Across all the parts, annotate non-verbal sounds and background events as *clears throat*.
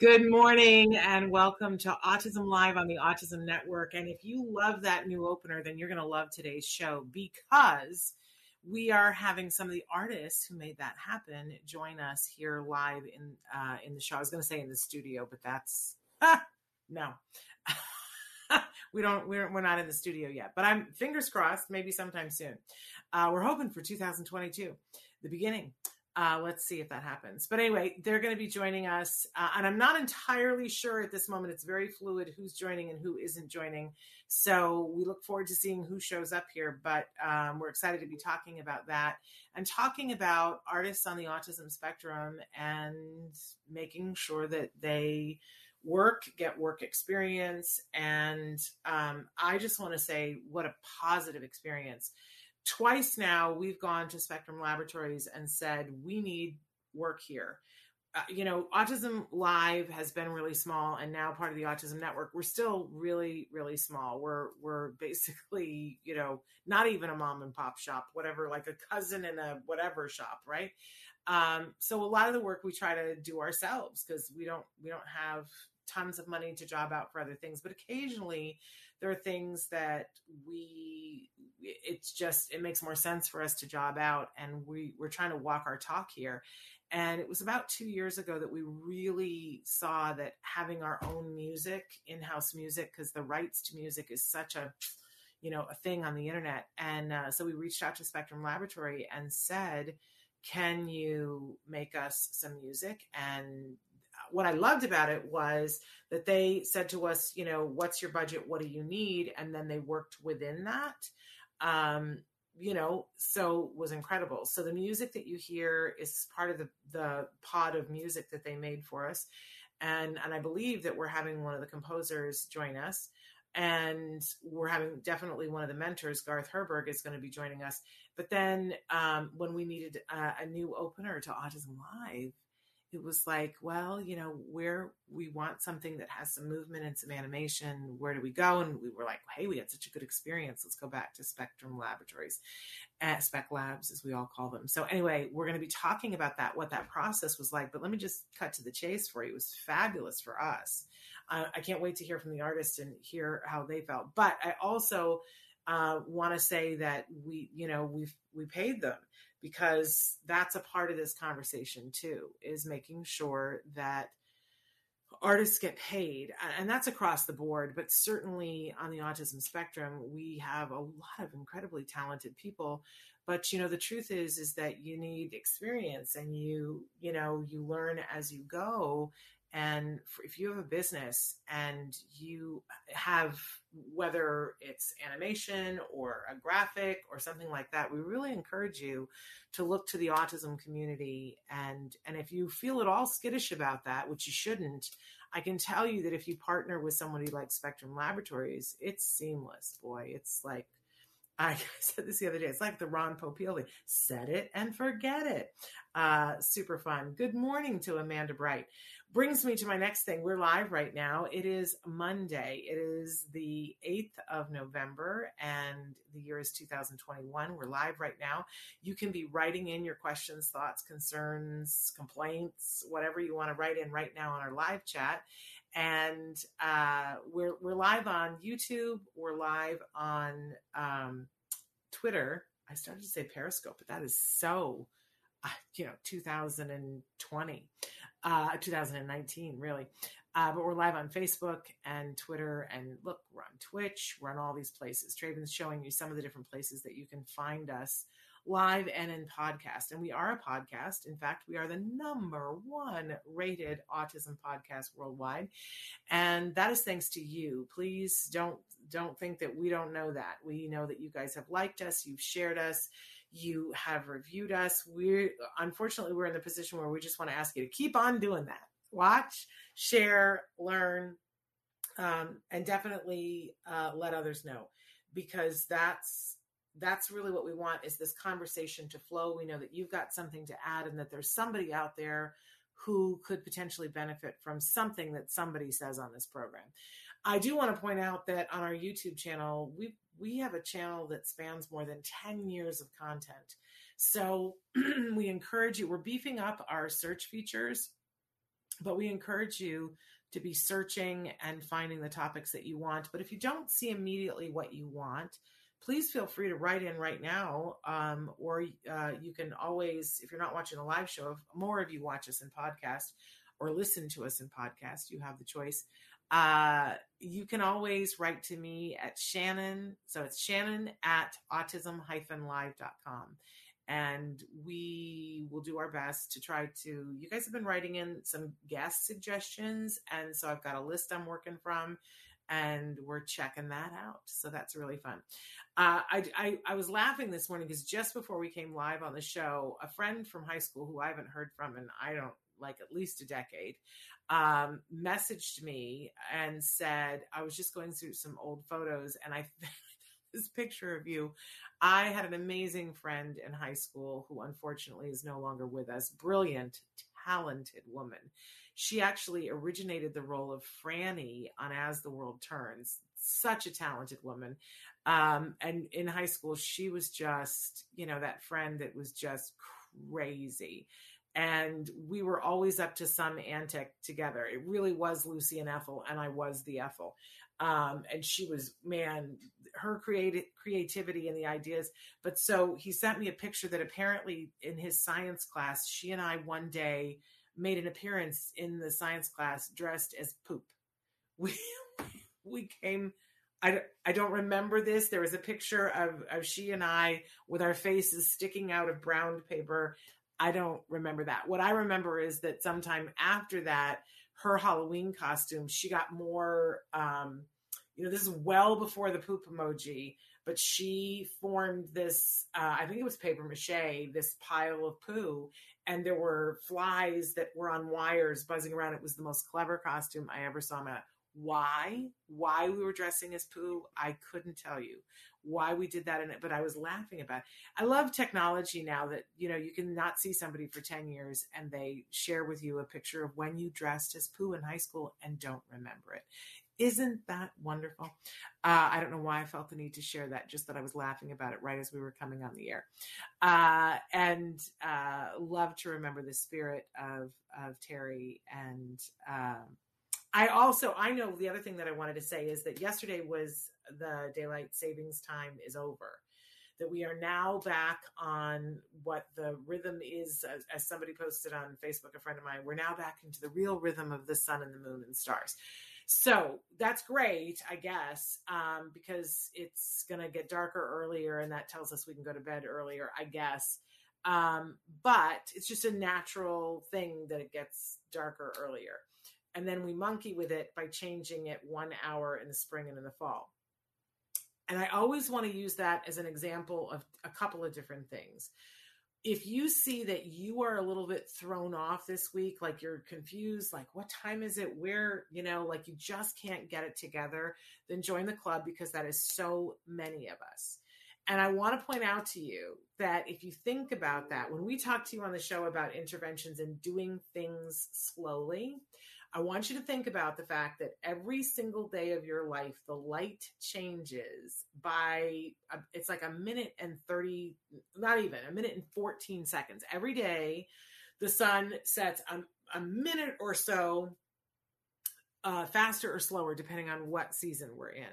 Good morning and welcome to Autism Live on the Autism Network. And if you love that new opener, then you're going to love today's show because we are having some of the artists who made that happen join us here live in uh, in the show. I was going to say in the studio, but that's ah, *laughs* no. *laughs* we don't we're, we're not in the studio yet but i'm fingers crossed maybe sometime soon uh, we're hoping for 2022 the beginning uh, let's see if that happens. But anyway, they're going to be joining us. Uh, and I'm not entirely sure at this moment. It's very fluid who's joining and who isn't joining. So we look forward to seeing who shows up here. But um, we're excited to be talking about that and talking about artists on the autism spectrum and making sure that they work, get work experience. And um, I just want to say what a positive experience twice now we've gone to Spectrum Laboratories and said we need work here. Uh, you know, Autism Live has been really small, and now part of the Autism Network. We're still really, really small. We're we're *laughs* basically, you know, not even a mom and pop shop, whatever, like a cousin in a whatever shop, right? Um, so a lot of the work we try to do ourselves because we don't we don't have tons of money to job out for other things, but occasionally there are things that we it's just it makes more sense for us to job out and we we're trying to walk our talk here and it was about two years ago that we really saw that having our own music in-house music because the rights to music is such a you know a thing on the internet and uh, so we reached out to spectrum laboratory and said can you make us some music and what I loved about it was that they said to us, you know, what's your budget? What do you need? And then they worked within that. Um, you know, so was incredible. So the music that you hear is part of the the pod of music that they made for us. And and I believe that we're having one of the composers join us. And we're having definitely one of the mentors, Garth Herberg, is going to be joining us. But then um, when we needed a, a new opener to Autism Live, it was like, well, you know, where we want something that has some movement and some animation, where do we go? And we were like, hey, we had such a good experience. Let's go back to Spectrum Laboratories, at eh, Spec Labs, as we all call them. So, anyway, we're going to be talking about that, what that process was like. But let me just cut to the chase for you. It was fabulous for us. Uh, I can't wait to hear from the artists and hear how they felt. But I also uh, want to say that we, you know, we've we paid them because that's a part of this conversation too is making sure that artists get paid and that's across the board but certainly on the autism spectrum we have a lot of incredibly talented people. But you know the truth is is that you need experience and you you know you learn as you go and if you have a business and you have whether it's animation or a graphic or something like that we really encourage you to look to the autism community and and if you feel at all skittish about that which you shouldn't i can tell you that if you partner with somebody like spectrum laboratories it's seamless boy it's like *laughs* I said this the other day. It's like the Ron Popeil Set it and forget it. Uh, super fun. Good morning to Amanda Bright brings me to my next thing. We're live right now. It is Monday. It is the 8th of November and the year is 2021. We're live right now. You can be writing in your questions, thoughts, concerns, complaints, whatever you want to write in right now on our live chat. And uh, we're, we're live on YouTube. We're live on um, Twitter. I started to say Periscope, but that is so uh, you know 2020 uh 2019 really. Uh but we're live on facebook and twitter and look we're on twitch we're on all these places. Traven's showing you some of the different places that you can find us live and in podcast. And we are a podcast. In fact we are the number one rated autism podcast worldwide. And that is thanks to you. Please don't don't think that we don't know that. We know that you guys have liked us you've shared us you have reviewed us. We're unfortunately we're in the position where we just want to ask you to keep on doing that. Watch, share, learn, um, and definitely uh, let others know because that's that's really what we want is this conversation to flow. We know that you've got something to add and that there's somebody out there who could potentially benefit from something that somebody says on this program. I do want to point out that on our YouTube channel, we we have a channel that spans more than 10 years of content. So *clears throat* we encourage you, we're beefing up our search features, but we encourage you to be searching and finding the topics that you want. But if you don't see immediately what you want, please feel free to write in right now. Um, or uh, you can always, if you're not watching a live show, if more of you watch us in podcast or listen to us in podcast, you have the choice. Uh, you can always write to me at Shannon. So it's Shannon at autism-live.com. And we will do our best to try to. You guys have been writing in some guest suggestions. And so I've got a list I'm working from and we're checking that out. So that's really fun. Uh, I, I, I was laughing this morning because just before we came live on the show, a friend from high school who I haven't heard from and I don't like at least a decade, um, messaged me and said, I was just going through some old photos and I *laughs* this picture of you. I had an amazing friend in high school who unfortunately is no longer with us. Brilliant, talented woman. She actually originated the role of Franny on As the World Turns. Such a talented woman. Um, and in high school, she was just, you know, that friend that was just crazy and we were always up to some antic together. It really was Lucy and Ethel, and I was the Ethel. Um, and she was, man, her creative creativity and the ideas. But so he sent me a picture that apparently in his science class, she and I one day made an appearance in the science class dressed as poop. *laughs* We we came. I, I don't remember this. There was a picture of, of she and I with our faces sticking out of brown paper. I don't remember that. What I remember is that sometime after that, her Halloween costume, she got more, um, you know, this is well before the poop emoji, but she formed this, uh, I think it was paper mache, this pile of poo. And there were flies that were on wires buzzing around. It was the most clever costume I ever saw. Why? Why we were dressing as poo? I couldn't tell you why we did that in it, but I was laughing about it. I love technology now that, you know, you can not see somebody for 10 years and they share with you a picture of when you dressed as poo in high school and don't remember it. Isn't that wonderful? Uh, I don't know why I felt the need to share that, just that I was laughing about it right as we were coming on the air. Uh, and uh, love to remember the spirit of, of Terry and, um, I also I know the other thing that I wanted to say is that yesterday was the daylight savings time is over. that we are now back on what the rhythm is, as, as somebody posted on Facebook, a friend of mine, we're now back into the real rhythm of the sun and the moon and stars. So that's great, I guess, um, because it's going to get darker earlier, and that tells us we can go to bed earlier, I guess. Um, but it's just a natural thing that it gets darker earlier. And then we monkey with it by changing it one hour in the spring and in the fall. And I always want to use that as an example of a couple of different things if you see that you are a little bit thrown off this week, like you're confused, like what time is it? Where, you know, like you just can't get it together, then join the club because that is so many of us. And I want to point out to you that if you think about that, when we talk to you on the show about interventions and doing things slowly, I want you to think about the fact that every single day of your life, the light changes by, a, it's like a minute and 30, not even a minute and 14 seconds. Every day, the sun sets a, a minute or so uh, faster or slower, depending on what season we're in.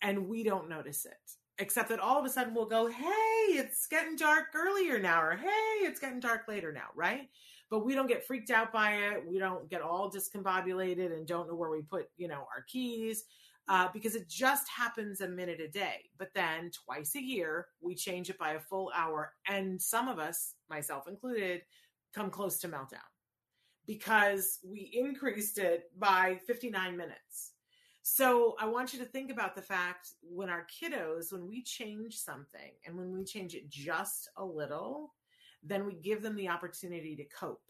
And we don't notice it except that all of a sudden we'll go, hey, it's getting dark earlier now, or hey, it's getting dark later now, right? But we don't get freaked out by it. We don't get all discombobulated and don't know where we put, you know, our keys. Uh, because it just happens a minute a day. But then twice a year, we change it by a full hour. And some of us, myself included, come close to meltdown because we increased it by 59 minutes. So I want you to think about the fact when our kiddos, when we change something and when we change it just a little, then we give them the opportunity to cope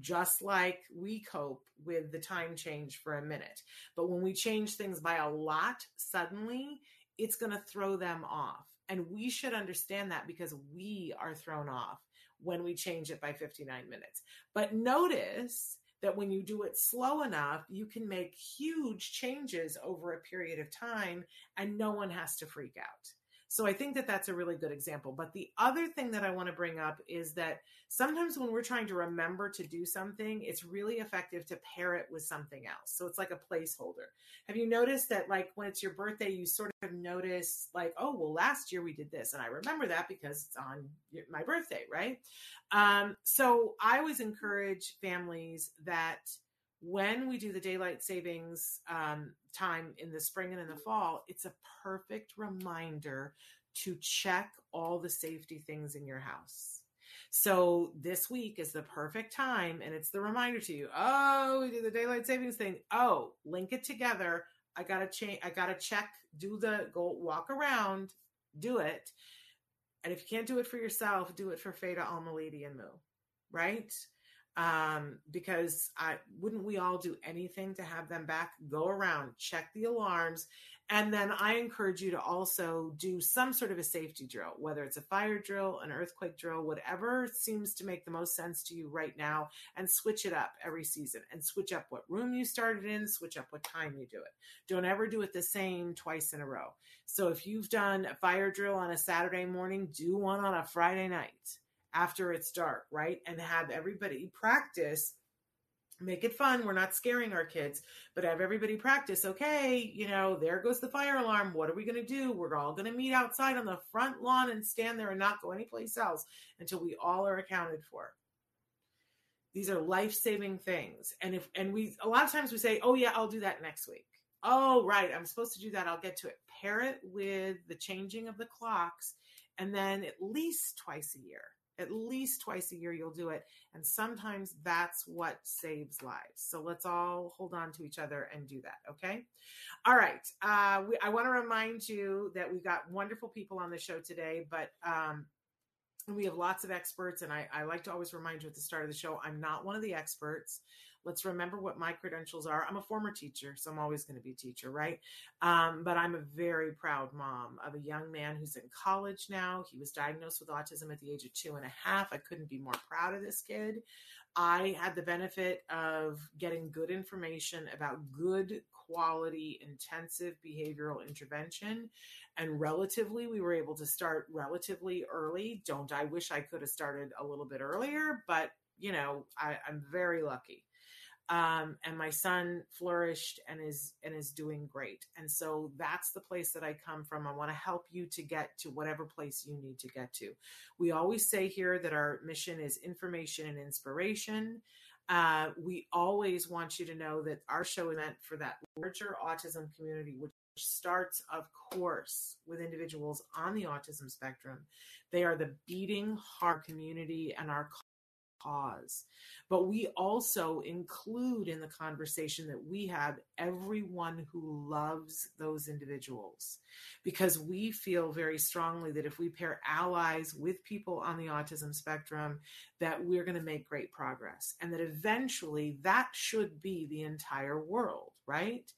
just like we cope with the time change for a minute. But when we change things by a lot suddenly, it's going to throw them off. And we should understand that because we are thrown off when we change it by 59 minutes. But notice that when you do it slow enough, you can make huge changes over a period of time and no one has to freak out. So I think that that's a really good example. But the other thing that I want to bring up is that sometimes when we're trying to remember to do something, it's really effective to pair it with something else. So it's like a placeholder. Have you noticed that, like, when it's your birthday, you sort of notice, like, oh, well, last year we did this. And I remember that because it's on my birthday, right? Um, so I always encourage families that when we do the daylight savings um, time in the spring and in the mm-hmm. fall, it's a perfect reminder to check all the safety things in your house. So this week is the perfect time, and it's the reminder to you. Oh, we do the daylight savings thing. Oh, link it together. I gotta change. I gotta check. Do the go walk around. Do it. And if you can't do it for yourself, do it for Feta, Alma, Lady, and Moo. Right? Um, because I wouldn't we all do anything to have them back? Go around, check the alarms, and then I encourage you to also do some sort of a safety drill, whether it's a fire drill, an earthquake drill, whatever seems to make the most sense to you right now, and switch it up every season and switch up what room you started in, switch up what time you do it. Don't ever do it the same twice in a row. So if you've done a fire drill on a Saturday morning, do one on a Friday night after it's dark, right? And have everybody practice make it fun. We're not scaring our kids, but have everybody practice. Okay, you know, there goes the fire alarm. What are we going to do? We're all going to meet outside on the front lawn and stand there and not go anyplace else until we all are accounted for. These are life-saving things. And if and we a lot of times we say, "Oh yeah, I'll do that next week." Oh, right, I'm supposed to do that. I'll get to it. Pair it with the changing of the clocks and then at least twice a year at least twice a year you'll do it and sometimes that's what saves lives. So let's all hold on to each other and do that okay? All right uh, we, i want to remind you that we got wonderful people on the show today but um, we have lots of experts and I, I like to always remind you at the start of the show i'm not one of the experts Let's remember what my credentials are. I'm a former teacher, so I'm always going to be a teacher, right? Um, but I'm a very proud mom of a young man who's in college now. He was diagnosed with autism at the age of two and a half. I couldn't be more proud of this kid. I had the benefit of getting good information about good quality intensive behavioral intervention. And relatively, we were able to start relatively early. Don't I wish I could have started a little bit earlier, but you know, I, am very lucky. um, and my son flourished and is and is doing great and so that's the place that i come from i want to help you to get to whatever place you need to get to we always say here that our mission is information and inspiration uh, we always want you to know that our show is meant for that larger autism community which starts of course with individuals on the autism spectrum they are the beating heart community and our cause. But we also include in the conversation that we have everyone who loves those individuals because we feel very strongly that if we pair allies with people on the autism spectrum that we're going to make great progress and that eventually that should be the entire world right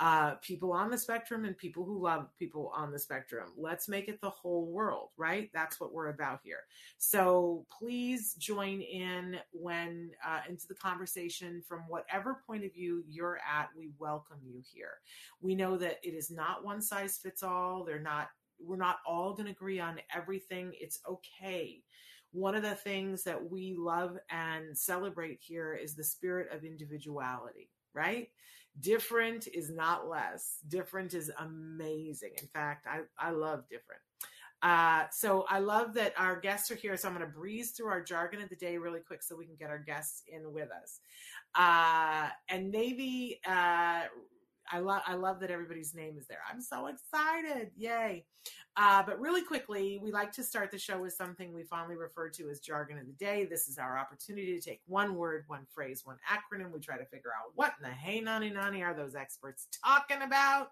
uh, people on the spectrum and people who love people on the spectrum. Let's make it the whole world, right? That's what we're about here. So please join in when uh, into the conversation from whatever point of view you're at. We welcome you here. We know that it is not one size fits all. They're not. We're not all going to agree on everything. It's okay. One of the things that we love and celebrate here is the spirit of individuality, right? Different is not less different is amazing in fact i i love different uh, so I love that our guests are here. So I'm going to breeze through our jargon of the day really quick so we can get our guests in with us. Uh, and Navy uh, I love I love that everybody's name is there. I'm so excited. Yay. Uh, but really quickly, we like to start the show with something we fondly refer to as jargon of the day. This is our opportunity to take one word, one phrase, one acronym. We try to figure out what in the hey nani nani are those experts talking about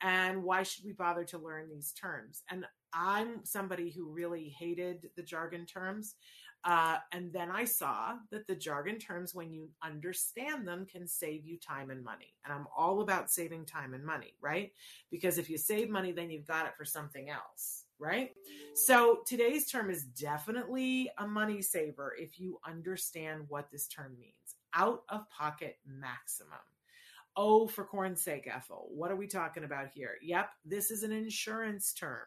and why should we bother to learn these terms? And I'm somebody who really hated the jargon terms. Uh, and then I saw that the jargon terms, when you understand them, can save you time and money. And I'm all about saving time and money, right? Because if you save money, then you've got it for something else, right? So today's term is definitely a money saver if you understand what this term means out of pocket maximum. Oh, for corn's sake, Ethel, what are we talking about here? Yep, this is an insurance term.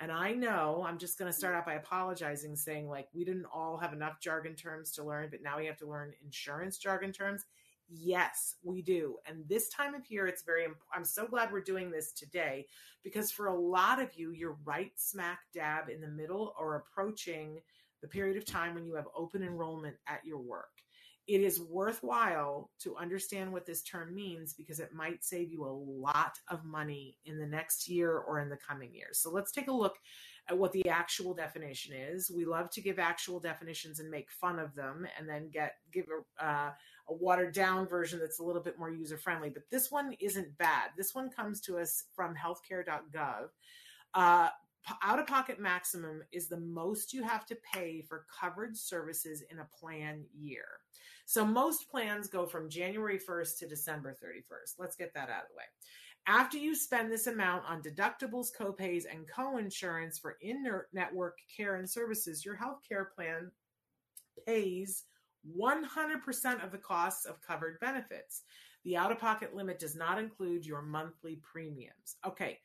And I know I'm just going to start mm. out by apologizing, saying, like, we didn't all have enough jargon terms to learn, but now we have to learn insurance jargon terms. Yes, we do. And this time of year, it's very, I'm so glad we're doing this today because for a lot of you, you're right smack dab in the middle or approaching the period of time when you have open enrollment at your work it is worthwhile to understand what this term means because it might save you a lot of money in the next year or in the coming years. So let's take a look at what the actual definition is. We love to give actual definitions and make fun of them and then get give a, uh, a watered down version that's a little bit more user friendly. But this one isn't bad. This one comes to us from healthcare.gov. Uh, out of pocket maximum is the most you have to pay for coverage services in a plan year. So most plans go from January 1st to December 31st. Let's get that out of the way. After you spend this amount on deductibles, copays, and co-insurance for in-network care and services, your health care plan pays 100% of the costs of covered benefits. The out-of-pocket limit does not include your monthly premiums. Okay,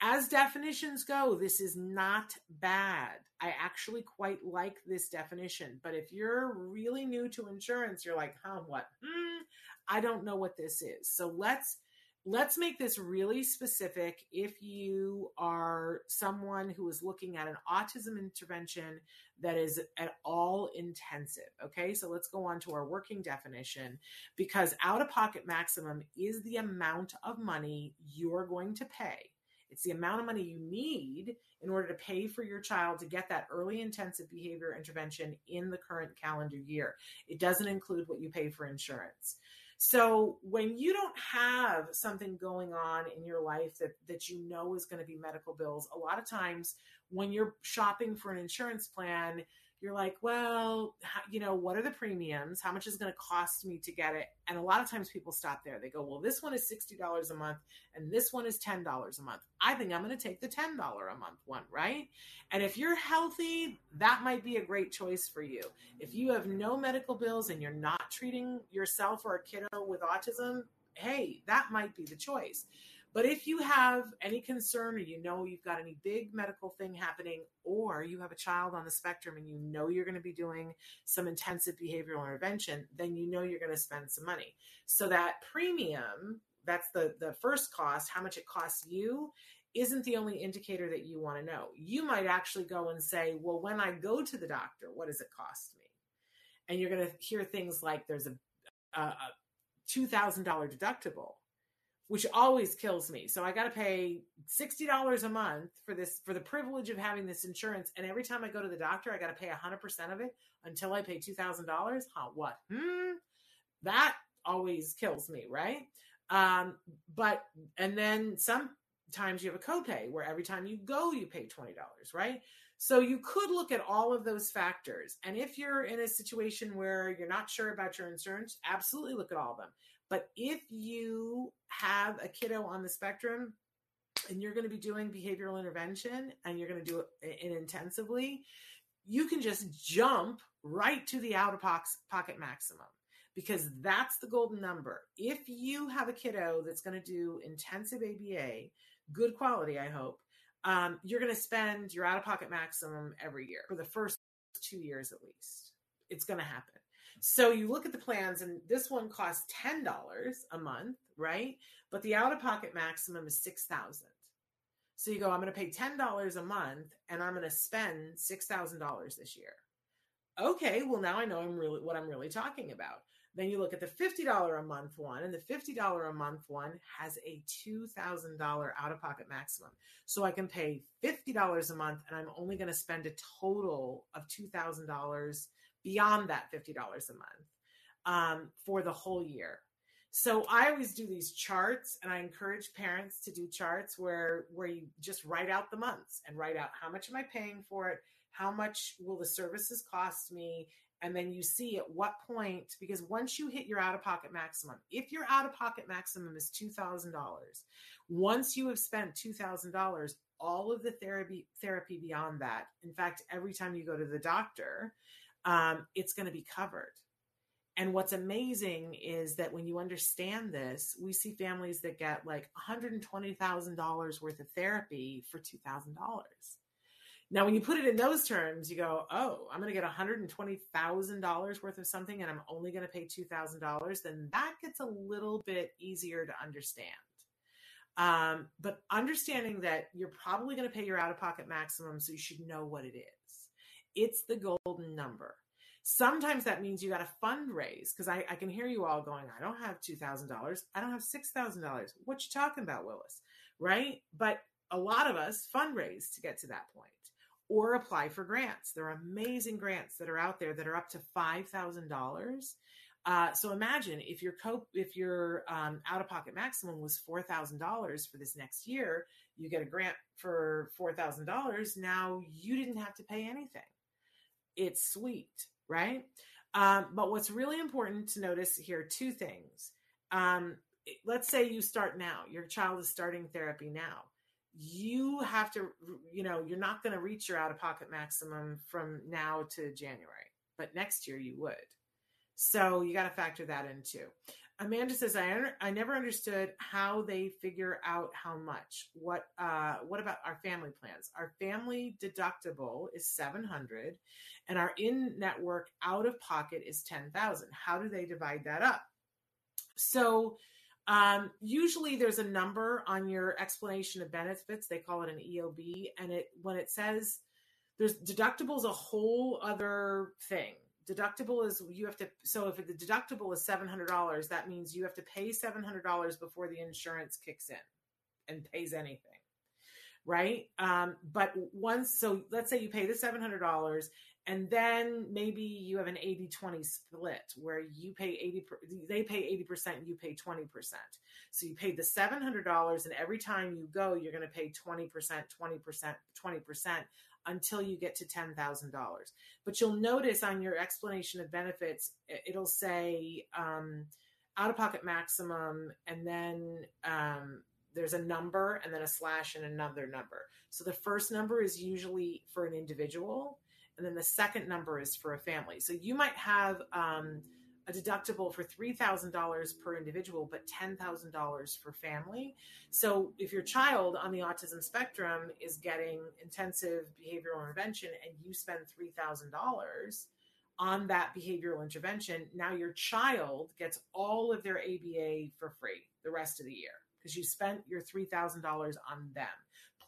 as definitions go, this is not bad. I actually quite like this definition. But if you're really new to insurance, you're like, huh, what? Hmm, I don't know what this is. So let's let's make this really specific if you are someone who is looking at an autism intervention that is at all intensive okay so let's go on to our working definition because out of pocket maximum is the amount of money you're going to pay it's the amount of money you need in order to pay for your child to get that early intensive behavior intervention in the current calendar year. It doesn't include what you pay for insurance. So when you don't have something going on in your life that, that you know is going to be medical bills, a lot of times when you're shopping for an insurance plan, you're like, well, how, you know, what are the premiums? How much is going to cost me to get it? And a lot of times people stop there. They go, well, this one is $60 a month and this one is $10 a month. I think I'm going to take the $10 a month one, right? And if you're healthy, that might be a great choice for you. If you have no medical bills and you're not treating yourself or a kiddo with autism, hey, that might be the choice. But if you have any concern or you know you've got any big medical thing happening, or you have a child on the spectrum and you know you're going to be doing some intensive behavioral intervention, then you know you're going to spend some money. So that premium, that's the, the first cost, how much it costs you, isn't the only indicator that you want to know. You might actually go and say, well, when I go to the doctor, what does it cost me? And you're going to hear things like there's a, a, a $2,000 deductible which always kills me. So I got to pay $60 a month for this for the privilege of having this insurance and every time I go to the doctor I got to pay 100% of it until I pay $2000. Huh, what? Hmm. That always kills me, right? Um but and then sometimes you have a copay where every time you go you pay $20, right? So you could look at all of those factors. And if you're in a situation where you're not sure about your insurance, absolutely look at all of them. But if you have a kiddo on the spectrum and you're going to be doing behavioral intervention and you're going to do it intensively, you can just jump right to the out of pocket maximum because that's the golden number. If you have a kiddo that's going to do intensive ABA, good quality, I hope, um, you're going to spend your out of pocket maximum every year for the first two years at least. It's going to happen. So you look at the plans, and this one costs ten dollars a month, right? But the out of pocket maximum is six thousand. So you go, I'm going to pay ten dollars a month, and I'm going to spend six thousand dollars this year. Okay, well now I know I'm really what I'm really talking about. Then you look at the fifty dollar a month one, and the fifty dollar a month one has a two thousand dollar out of pocket maximum. So I can pay fifty dollars a month, and I'm only going to spend a total of two thousand dollars beyond that $50 a month um, for the whole year. So I always do these charts and I encourage parents to do charts where where you just write out the months and write out how much am I paying for it? How much will the services cost me? And then you see at what point, because once you hit your out of pocket maximum, if your out of pocket maximum is $2,000, once you have spent $2,000, all of the therapy therapy beyond that, in fact, every time you go to the doctor, um, it's going to be covered. And what's amazing is that when you understand this, we see families that get like $120,000 worth of therapy for $2,000. Now, when you put it in those terms, you go, oh, I'm going to get $120,000 worth of something and I'm only going to pay $2,000. Then that gets a little bit easier to understand. Um, but understanding that you're probably going to pay your out of pocket maximum, so you should know what it is. It's the golden number. Sometimes that means you got to fundraise because I, I, can hear you all going, I don't have $2,000. I don't have $6,000. What you talking about, Willis? Right? But a lot of us fundraise to get to that point or apply for grants. There are amazing grants that are out there that are up to $5,000. Uh, so imagine if your co- if your um, out of pocket maximum was four thousand dollars for this next year, you get a grant for four thousand dollars. Now you didn't have to pay anything it's sweet, right? Um, but what's really important to notice here two things. Um, let's say you start now, your child is starting therapy now. You have to, you know, you're not going to reach your out of pocket maximum from now to January, but next year you would. So you got to factor that in too. Amanda says, I, I never understood how they figure out how much. What uh, what about our family plans? Our family deductible is 700 and our in network out of pocket is 10,000. How do they divide that up? So um, usually there's a number on your explanation of benefits. They call it an EOB. And it when it says there's deductible is a whole other thing deductible is you have to so if the deductible is $700 that means you have to pay $700 before the insurance kicks in and pays anything right? Um, but once so let's say you pay the $700 and then maybe you have an 80-20 split where you pay 80 they pay 80% you pay 20% so you pay the $700 and every time you go you're going to pay 20% 20% 20% until you get to $10,000. But you'll notice on your explanation of benefits, it'll say um, out of pocket maximum, and then um, there's a number, and then a slash, and another number. So the first number is usually for an individual, and then the second number is for a family. So you might have um, a deductible for $3,000 per individual, but $10,000 for family. So if your child on the autism spectrum is getting intensive behavioral intervention and you spend $3,000 on that behavioral intervention, now your child gets all of their ABA for free the rest of the year because you spent your $3,000 on them.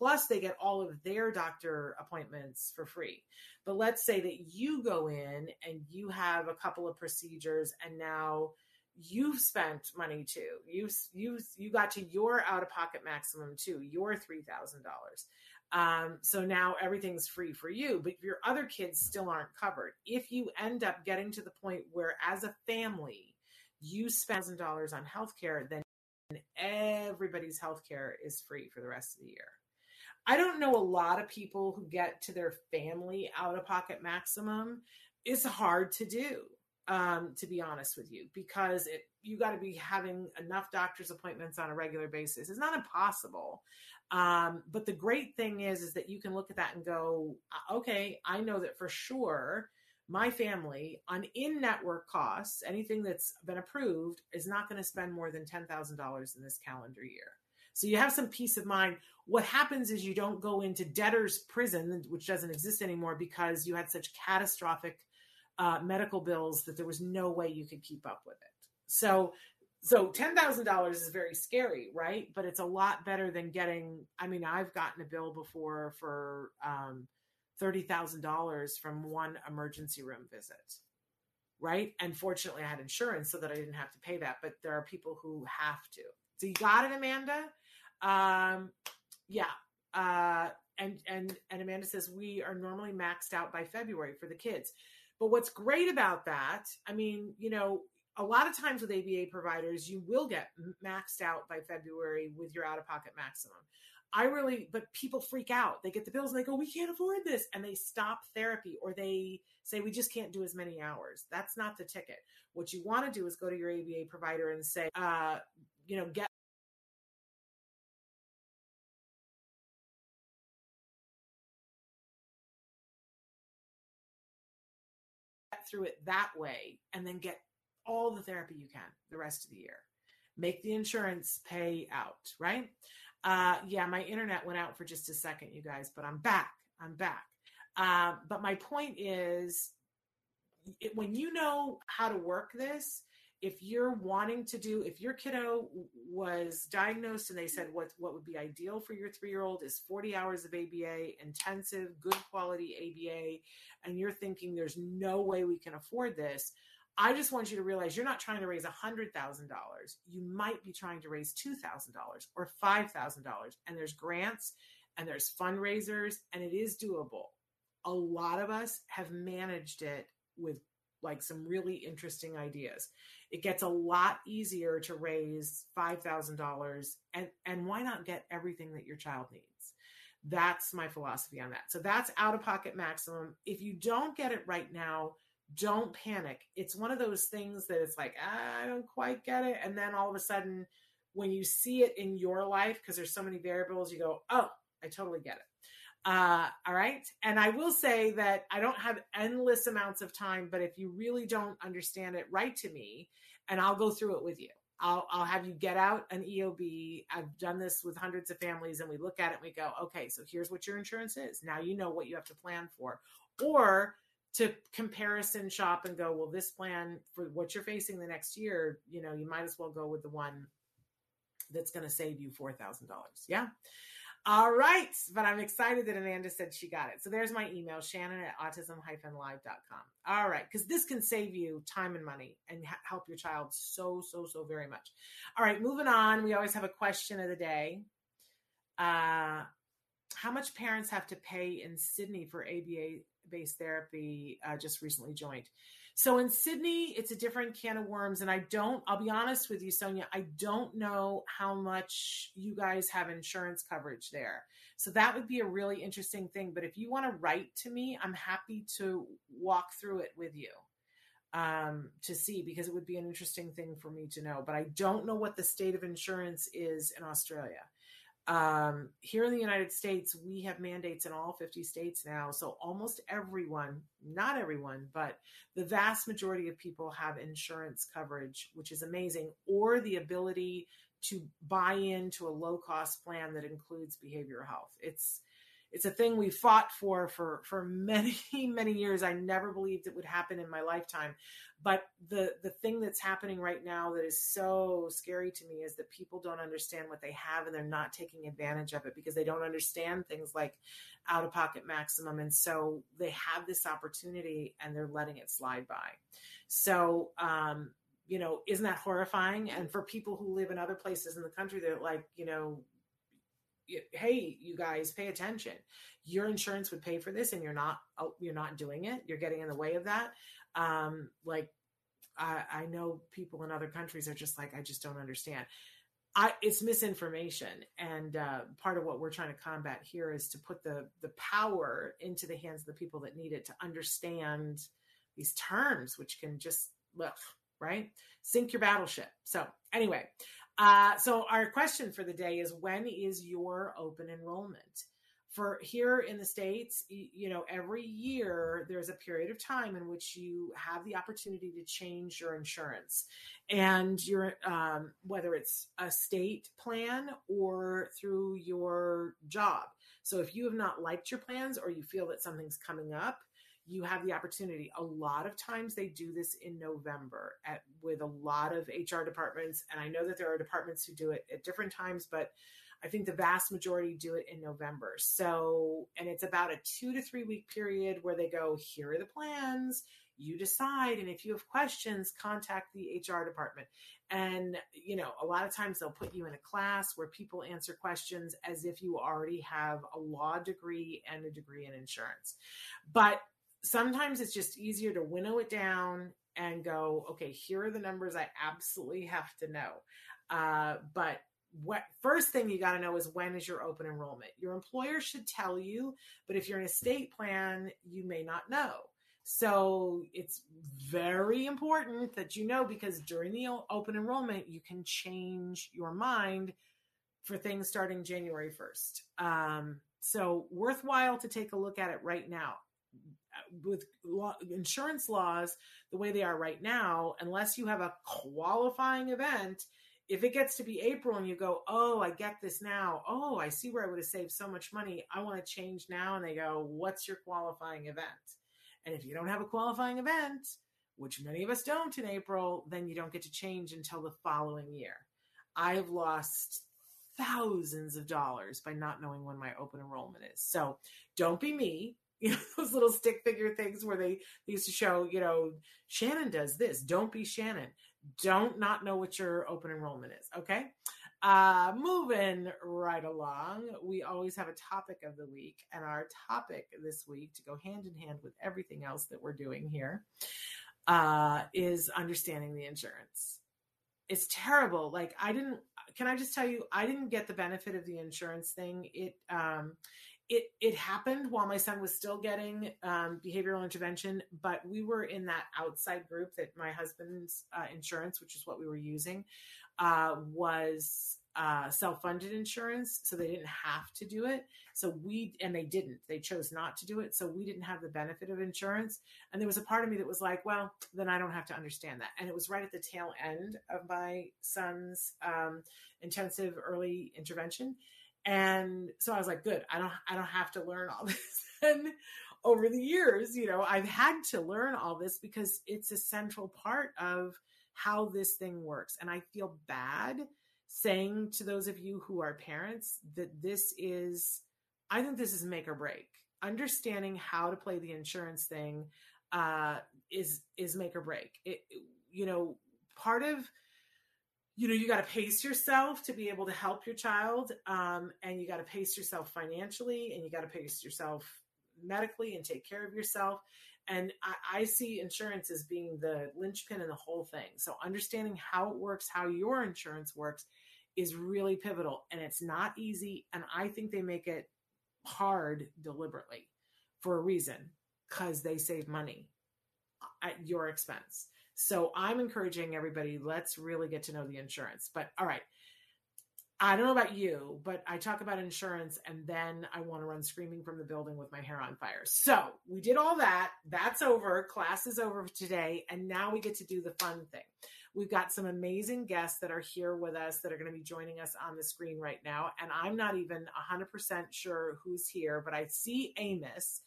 Plus, they get all of their doctor appointments for free. But let's say that you go in and you have a couple of procedures and now you've spent money too. You you you got to your out of pocket maximum too, your three thousand dollars. Um, so now everything's free for you, but your other kids still aren't covered. If you end up getting to the point where, as a family, you spend thousand dollars on healthcare, then everybody's healthcare is free for the rest of the year. I don't know a lot of people who get to their family out of pocket maximum. It's hard to do, um, to be honest with you, because it, you got to be having enough doctor's appointments on a regular basis. It's not impossible. Um, but the great thing is, is that you can look at that and go, uh, okay, I know that for sure my family on in-network costs, anything that's been approved, is not going to spend more than $10,000 in this calendar year. So you have some peace of mind. What happens is you don't go into debtor's prison, which doesn't exist anymore because you had such catastrophic uh, medical bills that there was no way you could keep up with it. So, so ten thousand dollars is very scary, right? But it's a lot better than getting. I mean, I've gotten a bill before for um, thirty thousand dollars from one emergency room visit, right? And fortunately, I had insurance so that I didn't have to pay that. But there are people who have to. So you got it, Amanda. Um, yeah. Uh, and and and Amanda says we are normally maxed out by February for the kids. But what's great about that, I mean, you know, a lot of times with ABA providers, you will get maxed out by February with your out of pocket maximum. I really, but people freak out. They get the bills and they go, we can't afford this. And they stop therapy or they say, we just can't do as many hours. That's not the ticket. What you want to do is go to your ABA provider and say, uh, you know, get through it that way and then get all the therapy you can the rest of the year. Make the insurance pay out, right? Uh, yeah, my internet went out for just a second, you guys, but I'm back. I'm back. Uh, but my point is, it, when you know how to work this, if you're wanting to do if your kiddo was diagnosed and they said what what would be ideal for your 3-year-old is 40 hours of ABA intensive good quality ABA and you're thinking there's no way we can afford this I just want you to realize you're not trying to raise $100,000 you might be trying to raise $2,000 or $5,000 and there's grants and there's fundraisers and it is doable a lot of us have managed it with like some really interesting ideas. It gets a lot easier to raise $5,000 and and why not get everything that your child needs? That's my philosophy on that. So that's out of pocket maximum. If you don't get it right now, don't panic. It's one of those things that it's like, ah, I don't quite get it and then all of a sudden when you see it in your life because there's so many variables, you go, "Oh, I totally get it." Uh, all right. And I will say that I don't have endless amounts of time, but if you really don't understand it, write to me and I'll go through it with you. I'll, I'll have you get out an EOB. I've done this with hundreds of families and we look at it and we go, okay, so here's what your insurance is. Now you know what you have to plan for. Or to comparison shop and go, well, this plan for what you're facing the next year, you know, you might as well go with the one that's going to save you $4,000. Yeah. All right. But I'm excited that Amanda said she got it. So there's my email, Shannon at autism-live.com. All right. Because this can save you time and money and ha- help your child so, so, so very much. All right. Moving on. We always have a question of the day. Uh, how much parents have to pay in Sydney for ABA based therapy? Uh, just recently joined. So in Sydney, it's a different can of worms. And I don't, I'll be honest with you, Sonia, I don't know how much you guys have insurance coverage there. So that would be a really interesting thing. But if you want to write to me, I'm happy to walk through it with you um, to see because it would be an interesting thing for me to know. But I don't know what the state of insurance is in Australia. Um, here in the United States, we have mandates in all 50 states now. So almost everyone, not everyone, but the vast majority of people have insurance coverage, which is amazing, or the ability to buy into a low cost plan that includes behavioral health. It's it's a thing we fought for for for many *laughs* many years. I never believed it would happen in my lifetime. But the the thing that's happening right now that is so scary to me is that people don't understand what they have and they're not taking advantage of it because they don't understand things like out of pocket maximum. And so they have this opportunity and they're letting it slide by. So um you know isn't that horrifying? And for people who live in other places in the country they're like you know hey you guys pay attention. Your insurance would pay for this and you're not oh, you're not doing it. You're getting in the way of that. Um like i i know people in other countries are just like i just don't understand. I, it's misinformation. And uh, part of what we're trying to combat here is to put the the power into the hands of the people that need it to understand these terms which can just look right? Sink your battleship. So anyway uh, so our question for the day is when is your open enrollment? For here in the States, you know, every year there's a period of time in which you have the opportunity to change your insurance and your, um, whether it's a state plan or through your job. So if you have not liked your plans or you feel that something's coming up, you have the opportunity. A lot of times they do this in November at with a lot of HR departments, and I know that there are departments who do it at different times, but I think the vast majority do it in November. So, and it's about a two to three week period where they go, here are the plans, you decide. And if you have questions, contact the HR department. And, you know, a lot of times they'll put you in a class where people answer questions as if you already have a law degree and a degree in insurance. But sometimes it's just easier to winnow it down and go, okay, here are the numbers I absolutely have to know. Uh, but what first thing you got to know is when is your open enrollment? Your employer should tell you, but if you're in a state plan, you may not know. So it's very important that you know because during the open enrollment, you can change your mind for things starting January 1st. Um, so worthwhile to take a look at it right now with law, insurance laws the way they are right now, unless you have a qualifying event, if it gets to be April and you go, oh, I get this now. Oh, I see where I would have saved so much money. I want to change now. And they go, what's your qualifying event? And if you don't have a qualifying event, which many of us don't in April, then you don't get to change until the following year. I have lost thousands of dollars by not knowing when my open enrollment is. So don't be me you know *laughs* those little stick figure things where they, they used to show you know shannon does this don't be shannon. Don't not know what your open enrollment is okay? Uh moving right along we always have a topic of the week and our topic this week to go hand in hand with everything else that we're doing here uh is understanding the insurance. It's terrible like i didn't can i just tell you i didn't get the benefit of the insurance thing. It um it it happened while my son was still getting um, behavioral intervention, but we were in that outside group that my husband's uh, insurance, which is what we were using, uh, was uh, self-funded insurance, so they didn't have to do it. So we and they didn't. They chose not to do it, so we didn't have the benefit of insurance. And there was a part of me that was like, well, then I don't have to understand that. And it was right at the tail end of my son's um, intensive early intervention and so i was like good i don't i don't have to learn all *laughs* this. And over the years you know i've had to learn all this because it's a central part of how this thing works. And i feel bad saying to those of you who are parents that this is i think this is make or break. Understanding how to play the insurance thing uh, is is make or break. It you know part of you know you got to pace yourself to be able to help your child um, and you got to pace yourself financially and you got to pace yourself medically and take care of yourself. And I, I, see insurance as being the linchpin in the whole thing. So understanding how it works how your insurance works is really pivotal and it's not easy and i think they make it hard deliberately for a reason because they save money at your expense so I'm encouraging everybody, let's really get to know the insurance. But all right. I don't know about you, but I talk about insurance and then I want to run screaming from the building with my hair on fire. So we did all that. That's over. Class is over today. And now we get to do the fun thing. We've got some amazing guests that are here with us that are going to be joining us on the screen right now. And I'm not even 100% sure who's here, but I see Amos.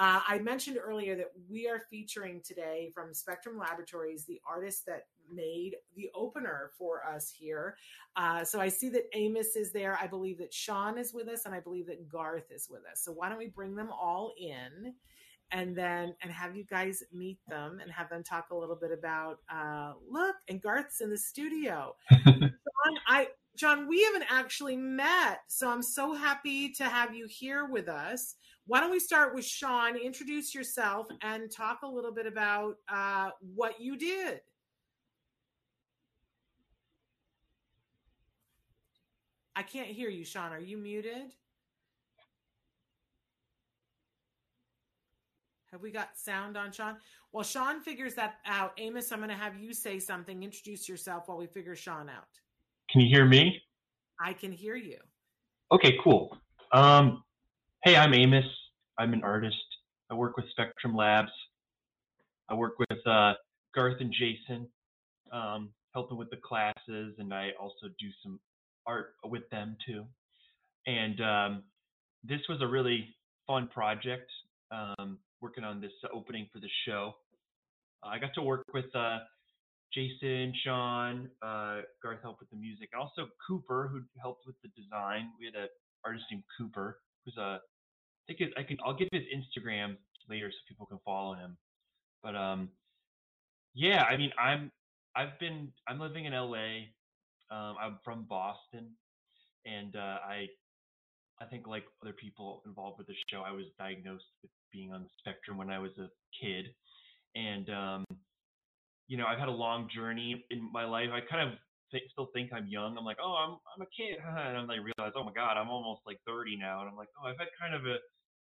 Uh, I mentioned earlier that we are featuring today from Spectrum Laboratories the artist that made the opener for us here. Uh, so I see that Amos is there. I believe that Sean is with us, and I believe that Garth is with us. So why don't we bring them all in? and then and have you guys meet them and have them talk a little bit about uh look and garth's in the studio *laughs* john i john we haven't actually met so i'm so happy to have you here with us why don't we start with sean introduce yourself and talk a little bit about uh what you did i can't hear you sean are you muted Have we got sound on Sean? While Sean figures that out, Amos, I'm going to have you say something. Introduce yourself while we figure Sean out. Can you hear me? I can hear you. Okay, cool. Um, hey, I'm Amos. I'm an artist. I work with Spectrum Labs. I work with uh, Garth and Jason, um, helping with the classes, and I also do some art with them too. And um, this was a really fun project. Um, working on this opening for the show. Uh, I got to work with uh, Jason, Sean, uh, Garth helped with the music, and also Cooper, who helped with the design. We had an artist named Cooper, who's a I think I can I'll give his Instagram later so people can follow him. But um, yeah, I mean I'm I've been I'm living in LA. Um, I'm from Boston, and uh, I I think like other people involved with the show, I was diagnosed with being on the spectrum when I was a kid, and um, you know I've had a long journey in my life. I kind of th- still think I'm young. I'm like, oh, I'm I'm a kid, *laughs* and I'm like realize, oh my god, I'm almost like 30 now, and I'm like, oh, I've had kind of a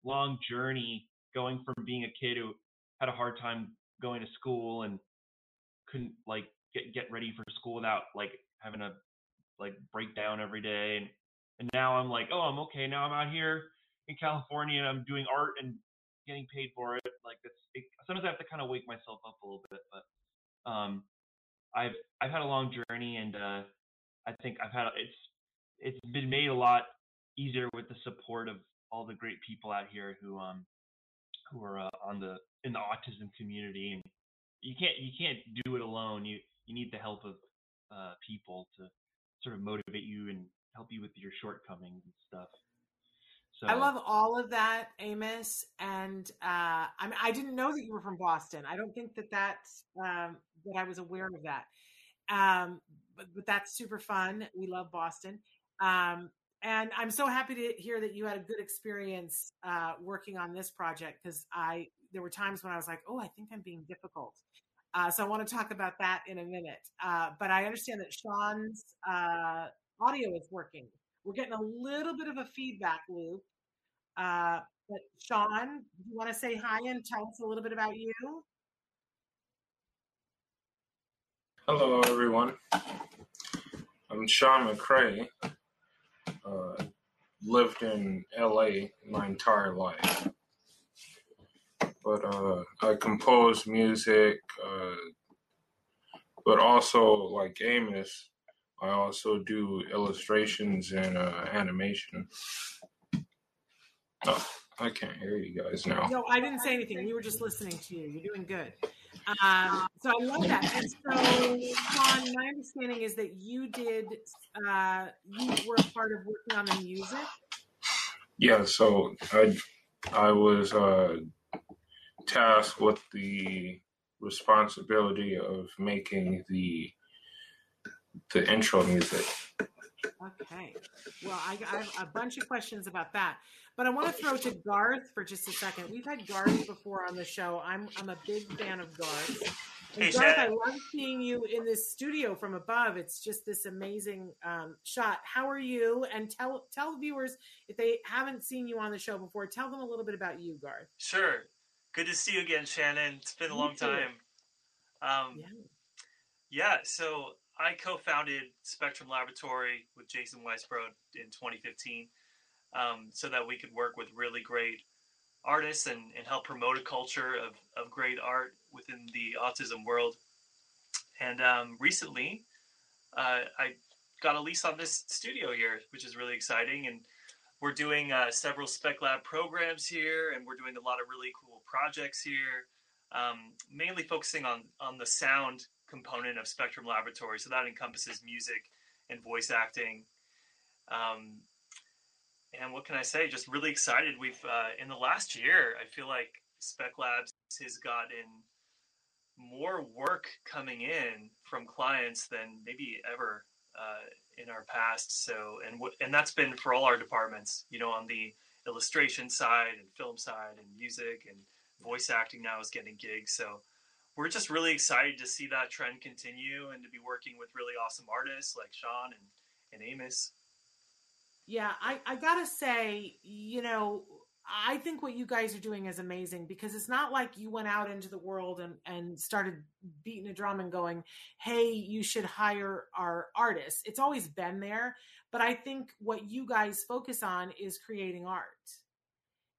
long journey going from being a kid who had a hard time going to school and couldn't like get get ready for school without like having a like breakdown every day and and now I'm like, oh, I'm okay. Now I'm out here in California and I'm doing art and getting paid for it. Like it's it, sometimes I have to kind of wake myself up a little bit, but um, I've I've had a long journey and uh, I think I've had it's it's been made a lot easier with the support of all the great people out here who um who are uh, on the in the autism community and you can't you can't do it alone. You you need the help of uh, people to sort of motivate you and help you with your shortcomings and stuff. So I love all of that, Amos. And uh, I mean, I didn't know that you were from Boston. I don't think that that's um, that I was aware of that. Um, but, but that's super fun. We love Boston. Um, and I'm so happy to hear that you had a good experience uh, working on this project because I there were times when I was like, oh, I think I'm being difficult. Uh, so I want to talk about that in a minute. Uh, but I understand that Sean's uh, audio is working. We're getting a little bit of a feedback loop. Uh, but Sean, you want to say hi and tell us a little bit about you? Hello, everyone. I'm Sean McCray. Uh, lived in LA my entire life. But uh, I compose music, uh, but also like Amos, I also do illustrations and uh, animation. Oh, I can't hear you guys now. No, I didn't say anything. We were just listening to you. You're doing good. Um, so I love that. And so, Sean, my understanding is that you did, uh, you were a part of working on the music. Yeah. So I, I was uh, tasked with the responsibility of making the the intro music. Okay. Well, I, I, have a bunch of questions about that, but I want to throw to Garth for just a second. We've had Garth before on the show. I'm I'm a big fan of Garth. And hey, Garth, I love seeing you in this studio from above. It's just this amazing um, shot. How are you? And tell tell viewers if they haven't seen you on the show before, tell them a little bit about you, Garth. Sure. Good to see you again, Shannon. It's been a long time. Um, yeah. yeah. So I co-founded Spectrum Laboratory with Jason Weisbrod in 2015, um, so that we could work with really great artists and, and help promote a culture of, of great art within the autism world. And um, recently, uh, I got a lease on this studio here, which is really exciting. And we're doing uh, several Spec Lab programs here, and we're doing a lot of really cool projects here, um, mainly focusing on on the sound component of Spectrum Laboratory. So that encompasses music and voice acting. Um, and what can I say? Just really excited. We've uh, in the last year, I feel like Spec Labs has gotten more work coming in from clients than maybe ever uh, in our past. So, and and that's been for all our departments. You know, on the illustration side and film side and music and voice acting now is getting gigs. So, we're just really excited to see that trend continue and to be working with really awesome artists like Sean and and Amos. Yeah, I, I gotta say, you know, I think what you guys are doing is amazing because it's not like you went out into the world and, and started beating a drum and going, hey, you should hire our artists. It's always been there. But I think what you guys focus on is creating art.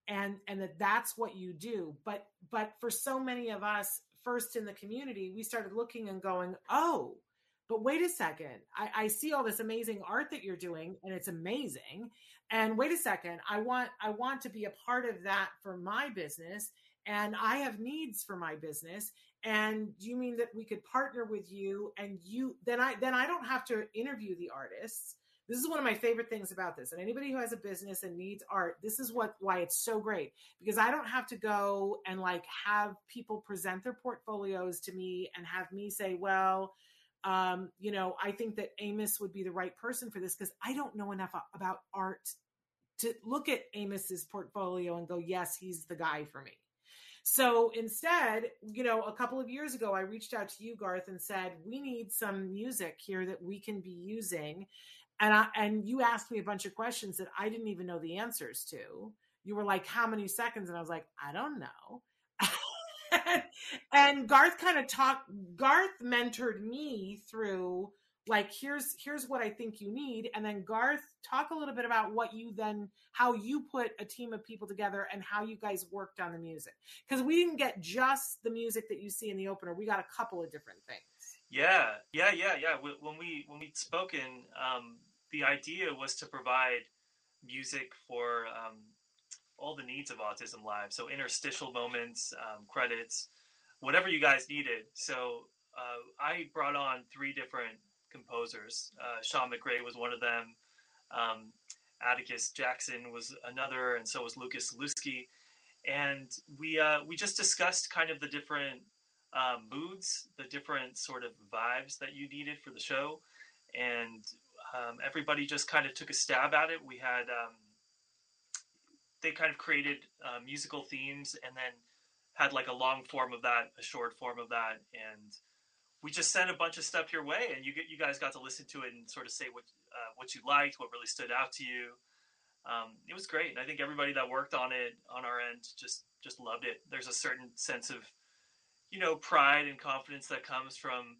And and that that's what you do. But but for so many of us first in the community, we started looking and going, oh, but wait a second. I, I, see all this amazing art that you're doing and it's amazing. And wait a second. I want i want to be a part of that for my business and i have needs for my business. And do you mean that we could partner with you and you then i then i don't have to interview the artists. This is one of my favorite things about this. And anybody who has a business and needs art this is what why it's so great. Because i don't have to go and like have people present their portfolios to me and have me say well um, you know, I think that Amos would be the right person for this because I don't know enough about art to look at Amos's portfolio and go, yes, he's the guy for me. So instead, you know, a couple of years ago, I reached out to you, Garth, and said, we need some music here that we can be using. And I, and you asked me a bunch of questions that I didn't even know the answers to. You were like, how many seconds? And I was like, I don't know. And Garth kind of talked Garth mentored me through like here's here's what I think you need. And then Garth talk a little bit about what you then how you put a team of people together and how you guys worked on the music. Because we didn't get just the music that you see in the opener we got a couple of different things. Yeah yeah yeah yeah. When we when we'd spoken um the idea was to provide music for um all the needs of Autism Live. So interstitial moments, um, credits, whatever you guys needed. So uh, I brought on three different composers. Uh, Sean McRae was one of them. Um, Atticus Jackson was another, and so was Lucas Lusky. And we uh, we just discussed kind of the different uh, moods, the different sort of vibes that you needed for the show, and um, everybody just kind of took a stab at it. We had um, they kind of created uh, musical themes and then had like a long form of that, a short form of that, and we just sent a bunch of stuff your way, and you get you guys got to listen to it and sort of say what uh, what you liked, what really stood out to you. Um, it was great, and I think everybody that worked on it on our end just just loved it. There's a certain sense of you know pride and confidence that comes from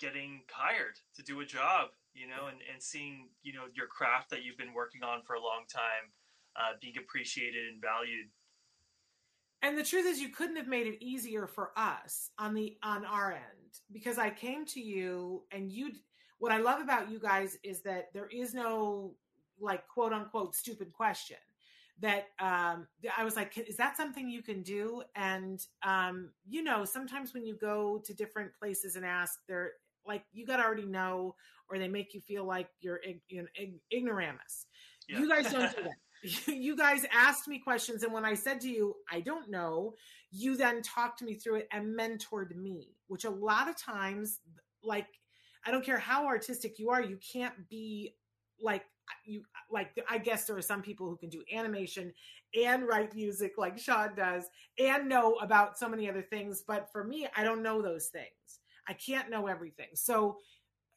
getting hired to do a job, you know, and, and seeing you know your craft that you've been working on for a long time uh, being appreciated and valued. And the truth is, you couldn't have made it easier for us on the on our end because I came to you and you. What I love about you guys is that there is no like quote unquote stupid question that um, I was like, is that something you can do? And um, you know, sometimes when you go to different places and ask, they're like, you got to already know, or they make you feel like you're you know, ignoramus. Yeah. You guys don't do that. *laughs* you guys asked me questions and when i said to you i don't know you then talked me through it and mentored me which a lot of times like i don't care how artistic you are you can't be like you like i guess there are some people who can do animation and write music like sean does and know about so many other things but for me i don't know those things. I can't know everything. So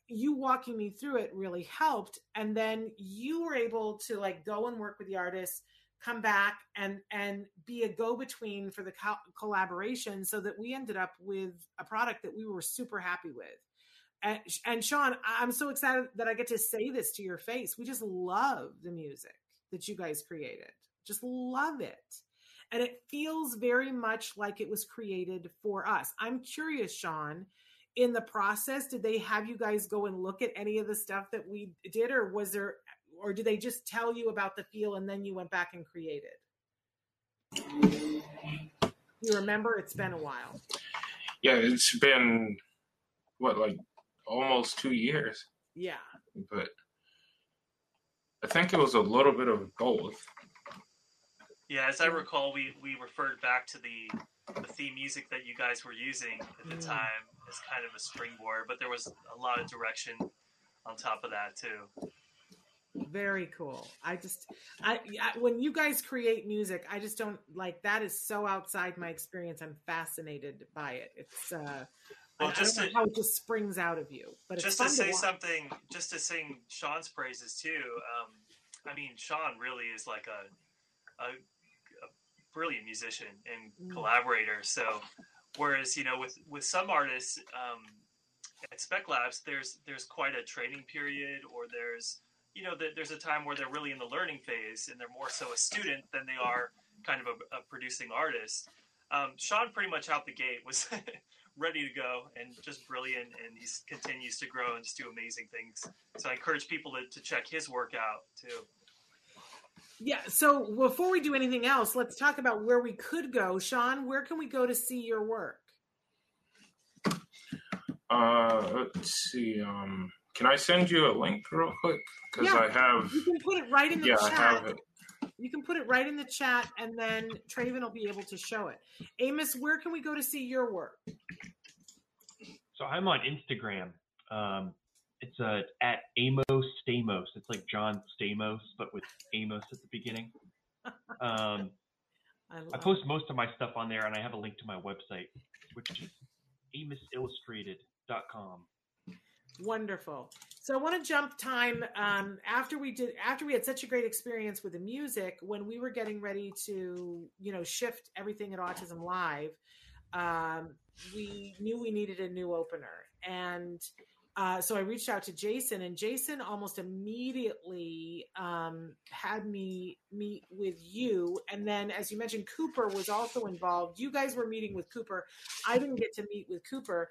you walking me through it really helped and then you were able to like go and work with the artists come back and and be a go-between for the co- collaboration so that we ended up with a product that we were super happy with And, and Sean, I'm so excited that I get to say this to your face. We just love the music that you guys created. Just love it. And it feels very much like it was created for us. I'm curious, Sean, in the process, did they have you guys go and look at any of the stuff that we did, or was there, or did they just tell you about the feel and then you went back and created? You remember? It's been a while. Yeah, it's been what, like almost two years. Yeah. But I think it was a little bit of both. Yeah, as I recall, we we referred back to the the theme music that you guys were using at the mm. time as kind of a springboard, but there was a lot of direction on top of that too. Very cool. I just, I, I, when you guys create music, I just don't like that. Is so outside my experience. I'm fascinated by it. It's, uh, well, I, just I to, how it just springs out of you. But just to say to something, just to sing Sean's praises too. Um, I mean, Sean really is like a, a, a brilliant musician and mm. collaborator. So, whereas you know, with with some artists um, at Spec Labs, there's there's quite a training period, or there's you know, there's a time where they're really in the learning phase and they're more so a student than they are kind of a, a producing artist. Um, Sean pretty much out the gate was *laughs* ready to go and just brilliant, and he continues to grow and just do amazing things. So I encourage people to, to check his work out too. Yeah. So before we do anything else, let's talk about where we could go. Sean, where can we go to see your work? Uh, let's see. Um, can I send you a link real quick? Because yeah, I have. You can put it right in the chat. yeah, chat. I have it. You can put it right in the chat, and then Traven will be able to show it. Amos, where can we go to see your work? So I'm on Instagram. Um, it's uh, at Amos Stamos. It's like John Stamos, but with Amos at the beginning. Um, *laughs* I, I, post most of my stuff on there, and I have a link to my website, which is amosillustrated.com. Wonderful. So I want to jump time um, after we did after we had such a great experience with the music when we were getting ready to you know shift everything at Autism Live. Um, we knew we needed a new opener, and uh, so I reached out to Jason, and Jason almost immediately um, had me meet with you. And then, as you mentioned, Cooper was also involved. You guys were meeting with Cooper. I didn't get to meet with Cooper.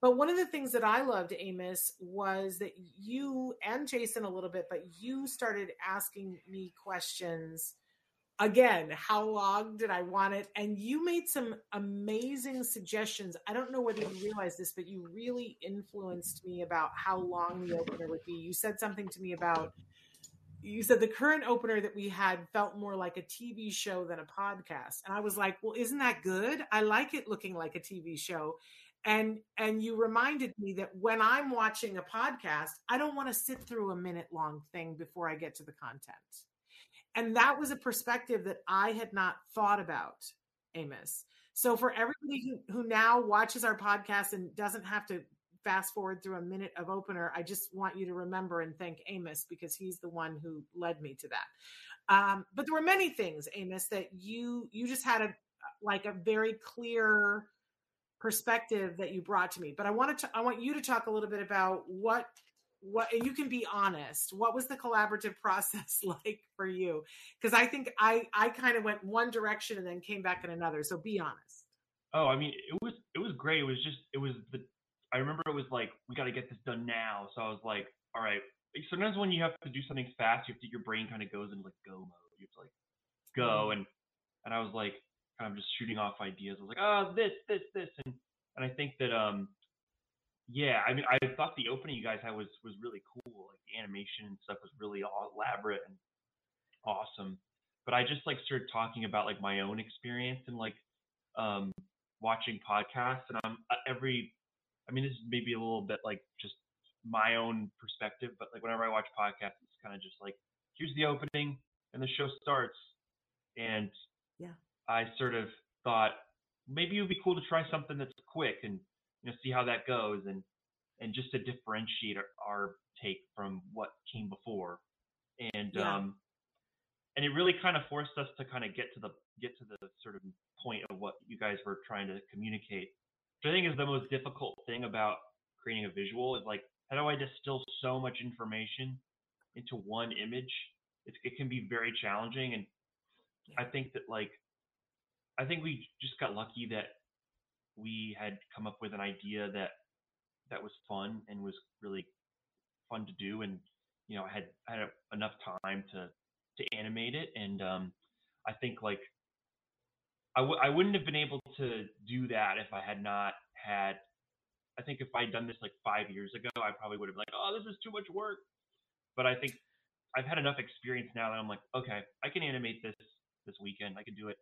But one of the things that I loved, Amos, was that you and Jason a little bit, but you started asking me questions again. How long did I want it? And you made some amazing suggestions. I don't know whether you realize this, but you really influenced me about how long the opener would be. You said something to me about you said the current opener that we had felt more like a TV show than a podcast. And I was like, well, isn't that good? I like it looking like a TV show and and you reminded me that when i'm watching a podcast i don't want to sit through a minute long thing before i get to the content and that was a perspective that i had not thought about amos so for everybody who, who now watches our podcast and doesn't have to fast forward through a minute of opener i just want you to remember and thank amos because he's the one who led me to that um, but there were many things amos that you you just had a like a very clear perspective that you brought to me. But I wanted to I want you to talk a little bit about what what and you can be honest. What was the collaborative *laughs* process *laughs* like for you? Because I think I I kind of went one direction and then came back in another. So be honest. Oh, I mean, it was it was great. It was just it was the I remember it was like we got to get this done now. So I was like, all right. Sometimes when you have to do something fast, you have to your brain kind of goes into like go mode. You have to like go mm-hmm. and and I was like, kind of just shooting off ideas. I was like, oh, this, this, this, and and I think that um, yeah, I mean, I thought the opening you guys had was was really cool. Like the animation and stuff was really elaborate and awesome. But I just like started talking about like my own experience and like um watching podcasts and I'm uh, every I mean this is maybe a little bit like just my own perspective, but like whenever I watch podcasts, it's kind of just like here's the opening and the show starts, and yeah, I sort of thought maybe it would be cool to try something that's quick and you know see how that goes and and just to differentiate our, our take from what came before and yeah. um and it really kind of forced us to kind of get to the get to the sort of point of what you guys were trying to communicate which i think is the most difficult thing about creating a visual is like how do I distill so much information into one image? It, it can be very challenging, and I think that like I think we just got lucky that we had come up with an idea that that was fun and was really fun to do, and you know I had had enough time to to animate it, and um, I think like I w- I wouldn't have been able to do that if I had not had. I think if I'd done this like five years ago, I probably would have been like, oh, this is too much work. But I think I've had enough experience now that I'm like, okay, I can animate this this weekend. I can do it.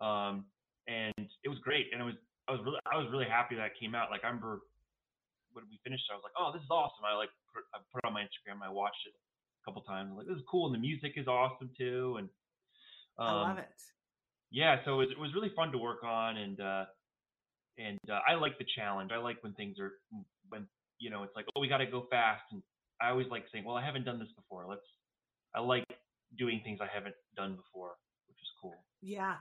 Um, and it was great. And it was I was really I was really happy that it came out. Like I remember when we finished, I was like, oh, this is awesome. I like put, I put it on my Instagram. I watched it a couple times. I'm like this is cool, and the music is awesome too. And um, I love it. Yeah, so it was, it was really fun to work on, and uh, and uh, I like the challenge. I like when things are when you know it's like, oh, we got to go fast, and I always like saying, well, I haven't done this before. Let's. I like doing things I haven't done before, which is cool. Yeah.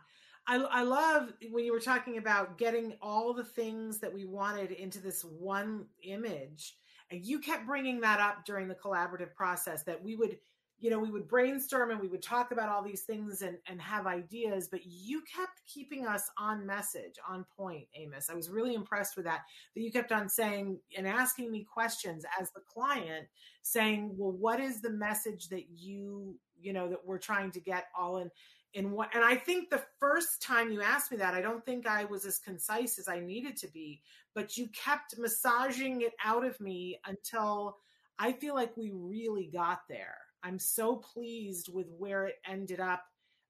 I, I love when you were talking about getting all the things that we wanted into this one image. And you kept bringing that up during the collaborative process that we would you know, we would brainstorm and we would talk about all these things and, and have ideas, but you kept keeping us on message, on point, Amos. I was really impressed with that, that you kept on saying and asking me questions as the client, saying, well, what is the message that you, you know, that we're trying to get all in, in what, and I think the first time you asked me that, I don't think I was as concise as I needed to be, but you kept massaging it out of me until I feel like we really got there I'm so pleased with where it ended up.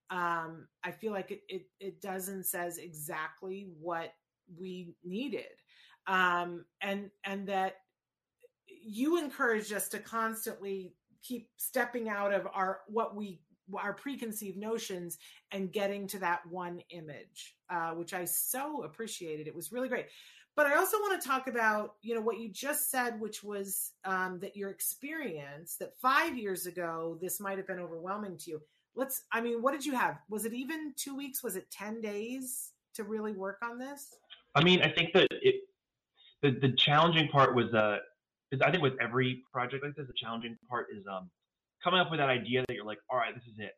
Um, I feel like it, it, it does and says exactly what we needed. Um, and, and that you encouraged us to constantly keep stepping out of our, what we, our preconceived notions and getting to that one image, uh, which I so appreciated. It was really great. But I also want to talk about, you know, what you just said, which was um, that your experience that five years ago this might have been overwhelming to you. Let's, I mean, what did you have? Was it even two weeks? Was it ten days to really work on this? I mean, I think that it, the the challenging part was, uh, I think with every project like this, the challenging part is um, coming up with that idea that you're like, all right, this is it.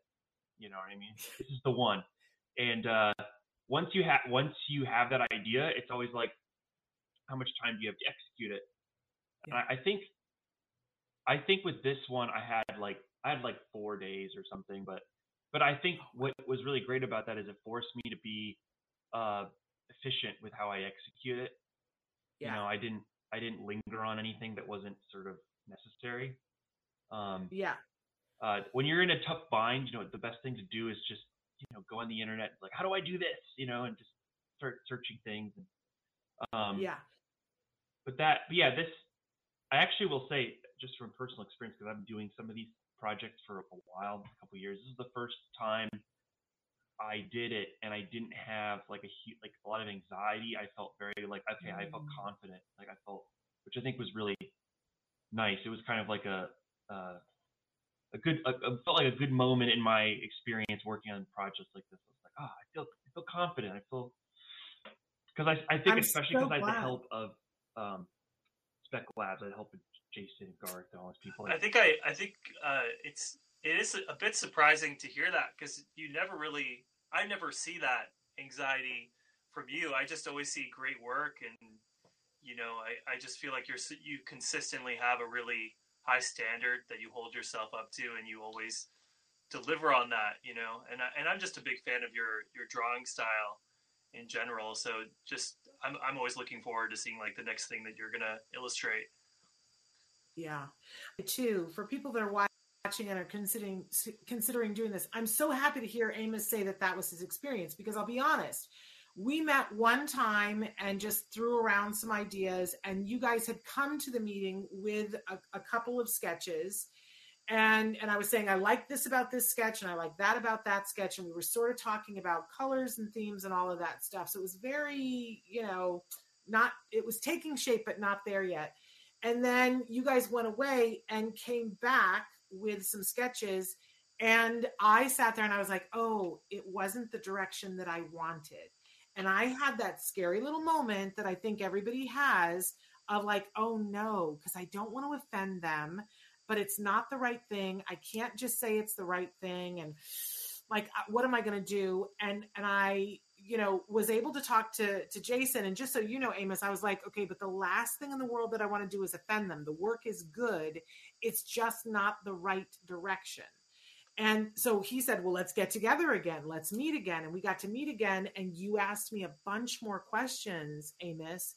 You know what I mean? *laughs* This is the one. And uh, once you have once you have that idea, it's always like, how much time do you have to execute it? Yeah. I, I think I think with this one I had like I had like four days or something, but but I think what was really great about that is it forced me to be uh, efficient with how I execute it. Yeah. You know, I didn't I didn't linger on anything that wasn't sort of necessary. Um, yeah. Uh, when you're in a tough bind, you know the best thing to do is just you know go on the internet like how do I do this, you know, and just start searching things. And, um, yeah but that, but yeah, this, I actually will say, just from personal experience, because I've been doing some of these projects for a while, a couple years. This is the first time I did it, and I didn't have like a like a lot of anxiety. I felt very like okay, I felt mm. confident. Like I felt, which I think was really nice. It was kind of like a uh, a good, a, a, felt like a good moment in my experience working on projects like this. I was like, oh, I feel, I feel confident. I feel because I, I think I'm especially because so I had the help of um, Spec Labs. I help Jason Garth and all those people. I think I I think uh, it's it is a bit surprising to hear that because you never really I never see that anxiety from you. I just always see great work and you know I, I just feel like you're you consistently have a really high standard that you hold yourself up to and you always deliver on that you know and I, and I'm just a big fan of your your drawing style in general so just I'm I'm always looking forward to seeing like the next thing that you're gonna illustrate. Yeah, too. For people that are watching and are considering considering doing this, I'm so happy to hear Amos say that that was his experience because I'll be honest. We met one time and just threw around some ideas, and you guys had come to the meeting with a, a couple of sketches and and I was saying I like this about this sketch and I like that about that sketch and we were sort of talking about colors and themes and all of that stuff. So it was very, you know, not it was taking shape but not there yet. And then you guys went away and came back with some sketches and I sat there and I was like, "Oh, it wasn't the direction that I wanted." And I had that scary little moment that I think everybody has of like, oh no, because I don't want to offend them, but it's not the right thing. I can't just say it's the right thing. And like, uh, what am I going to do? And, and I, you know, was able to talk to, to Jason. And just so you know, Amos, I was like, okay, but the last thing in the world that I want to do is offend them. The work is good. It's just not the right direction. And so he said, Well, let's get together again. Let's meet again. And we got to meet again. And you asked me a bunch more questions, Amos.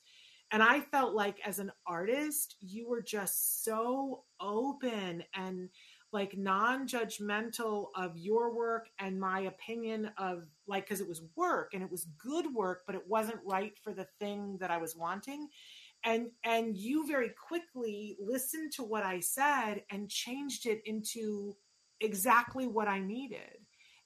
And I felt like as an artist, you were just so open and like non judgmental of your work and my opinion of like, because it was work and it was good work, but it wasn't right for the thing that I was wanting. And, and you very quickly listened to what I said and changed it into exactly what I needed.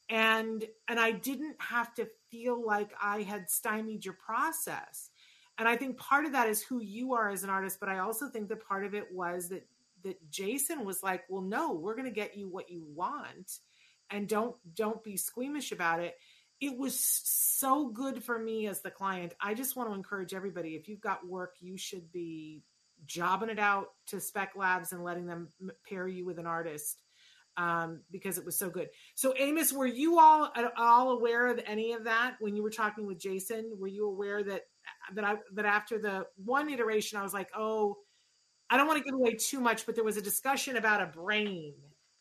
And and I didn't have to feel like I had stymied your process. And I think part of that is who you are as an artist, but I also think that part of it was that that Jason was like, "Well, no, we're going to get you what you want and don't don't be squeamish about it." It was so good for me as the client. I just want to encourage everybody if you've got work, you should be jobbing it out to spec labs and letting them pair you with an artist um, because it was so good. So, Amos, were you all at all aware of any of that when you were talking with Jason? Were you aware that that I that after the one iteration, I was like, oh, I don't want to give away too much, but there was a discussion about a brain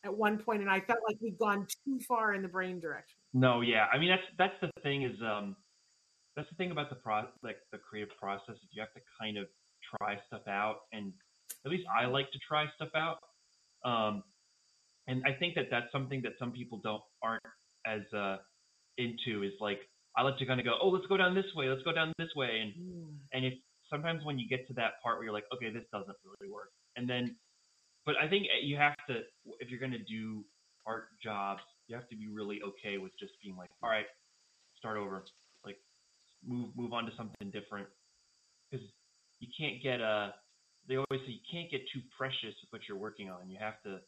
at one point, and I felt like we'd gone too far in the brain direction. No, yeah, I mean that's that's the thing is um that's the thing about the pro like the creative process is you have to kind of try stuff out, and at least I like to try stuff out. Um, and I think that that's something that some people don't aren't as uh, into is like I like to kind of go, oh, let's go down this way, let's go down this way, and mm. and if sometimes when you get to that part where you're like, okay, this doesn't really work, and then, but I think you have to if you're gonna do art jobs, you have to be really okay with just being like, all right, start over, like move move on to something different, because you can't get a uh, they always say you can't get too precious with what you're working on. You have to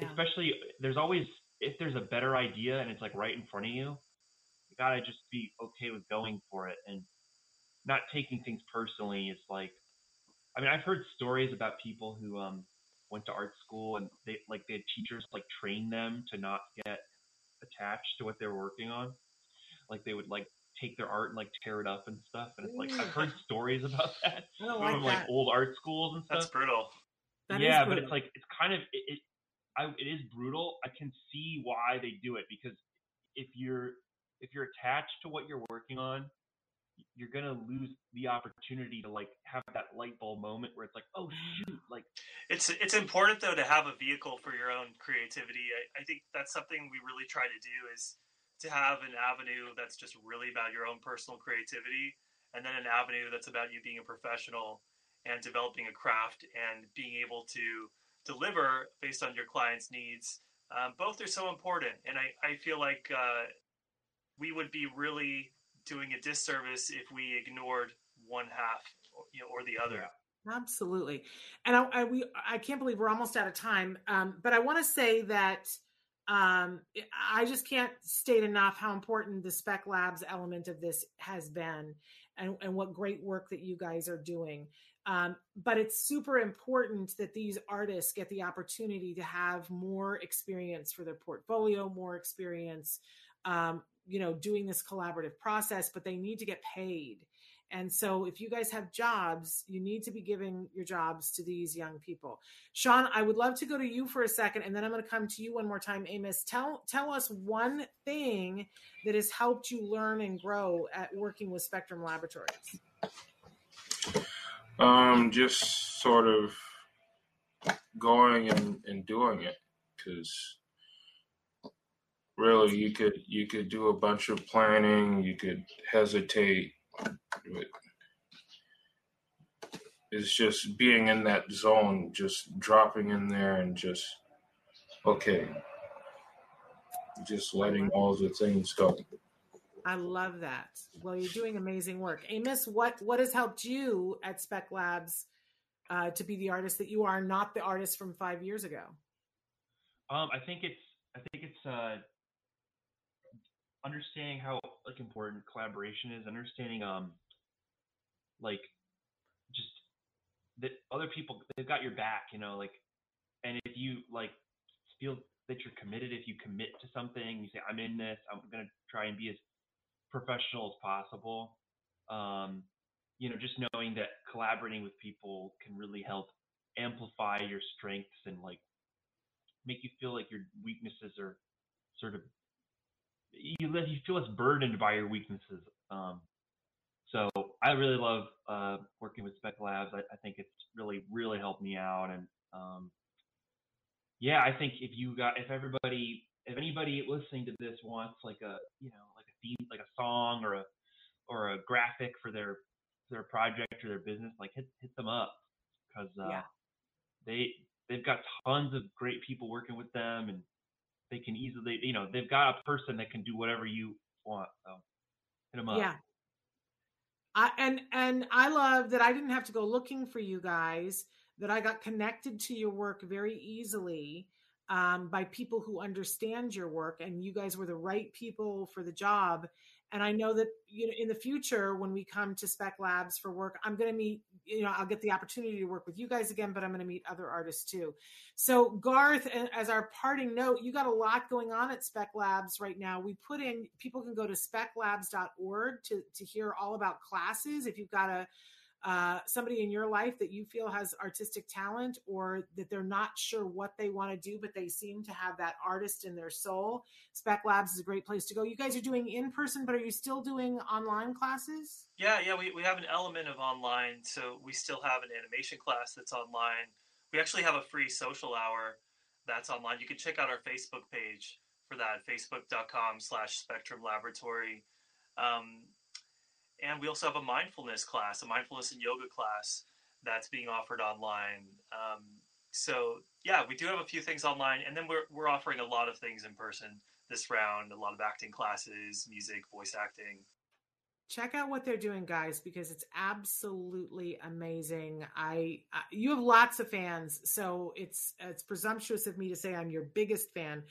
yeah. especially there's always if there's a better idea and it's like right in front of you, you gotta just be okay with going for it and not taking things personally. It's like, I mean, I've heard stories about people who um went to art school and they like they had teachers like train them to not get attached to what they were working on. Like they would like take their art and like tear it up and stuff. And it's like I've heard stories *laughs* about that from like, like old art schools and stuff. That's brutal. That yeah, brutal. but it's like it's kind of it, it, I, it is brutal. I can see why they do it because if you're if you're attached to what you're working on, you're gonna lose the opportunity to like have that light bulb moment where it's like, oh shoot, like it's it's important though to have a vehicle for your own creativity. I, I think that's something we really try to do is to have an avenue that's just really about your own personal creativity, and then an avenue that's about you being a professional and developing a craft and being able to deliver based on your client's needs. Um, both are so important, and I, I feel like uh, we would be really doing a disservice if we ignored one half, or, you know, or the other. Absolutely, and I, I we I can't believe we're almost out of time. Um, but I want to say that um, I just can't state enough how important the Spec Labs element of this has been, and and what great work that you guys are doing. Um, but it's super important that these artists get the opportunity to have more experience for their portfolio, more experience, um, you know, doing this collaborative process, but they need to get paid. And so if you guys have jobs, you need to be giving your jobs to these young people. Sean, I would love to go to you for a second and then I'm going to come to you one more time. Amos, tell tell us one thing that has helped you learn and grow at working with Spectrum Laboratories. Um, just sort of going and, and doing it because really you could you could do a bunch of planning, you could hesitate, it's just being in that zone, just dropping in there and just okay, just letting all the things go. I love that. Well, you're doing amazing work. Amos, what what has helped you at Spec Labs uh, to be the artist that you are, not the artist from five years ago? Um, I think it's I think it's uh, understanding how like important collaboration is, understanding um like just that other people they've got your back, you know, like, and if you like feel that you're committed, if you commit to something, you say, I'm in this, I'm gonna try and be as professional as possible. Um, you know, just knowing that collaborating with people can really help amplify your strengths and like make you feel like your weaknesses are sort of you let you feel less burdened by your weaknesses. Um, so I really love uh, working with Spec Labs. I, I, think it's really really helped me out, and um, yeah, I think if you got if everybody if anybody listening to this wants like a you know theme like a song or a or a graphic for their their project or their business, like hit hit them up because uh, yeah. they they've got tons of great people working with them, and they can easily you know they've got a person that can do whatever you want. So hit them up. Yeah. I, and and I love that I didn't have to go looking for you guys. That I got connected to your work very easily um, by people who understand your work, and you guys were the right people for the job. And I know that you know in the future when we come to Spec Labs for work, I'm going to meet. You know, I'll get the opportunity to work with you guys again, but I'm going to meet other artists too. So Garth, as our parting note, you got a lot going on at Spec Labs right now. We put in people can go to speclabs.org to to hear all about classes. If you've got a uh, somebody in your life that you feel has artistic talent or that they're not sure what they want to do, but they seem to have that artist in their soul, Spec Labs is a great place to go. You guys are doing in person, but are you still doing online classes? Yeah, yeah, we, we have an element of online. So we still have an animation class that's online. We actually have a free social hour that's online. You can check out our Facebook page for that, facebook.com slash spectrum laboratory. Um, and we also have a mindfulness class, a mindfulness and yoga class that's being offered online. Um, so yeah, we do have a few things online, and then we're we're offering a lot of things in person this round. A lot of acting classes, music, voice acting, check out what they're doing guys because it's absolutely amazing I, I, you have lots of fans so it's it's presumptuous of me to say i'm your biggest fan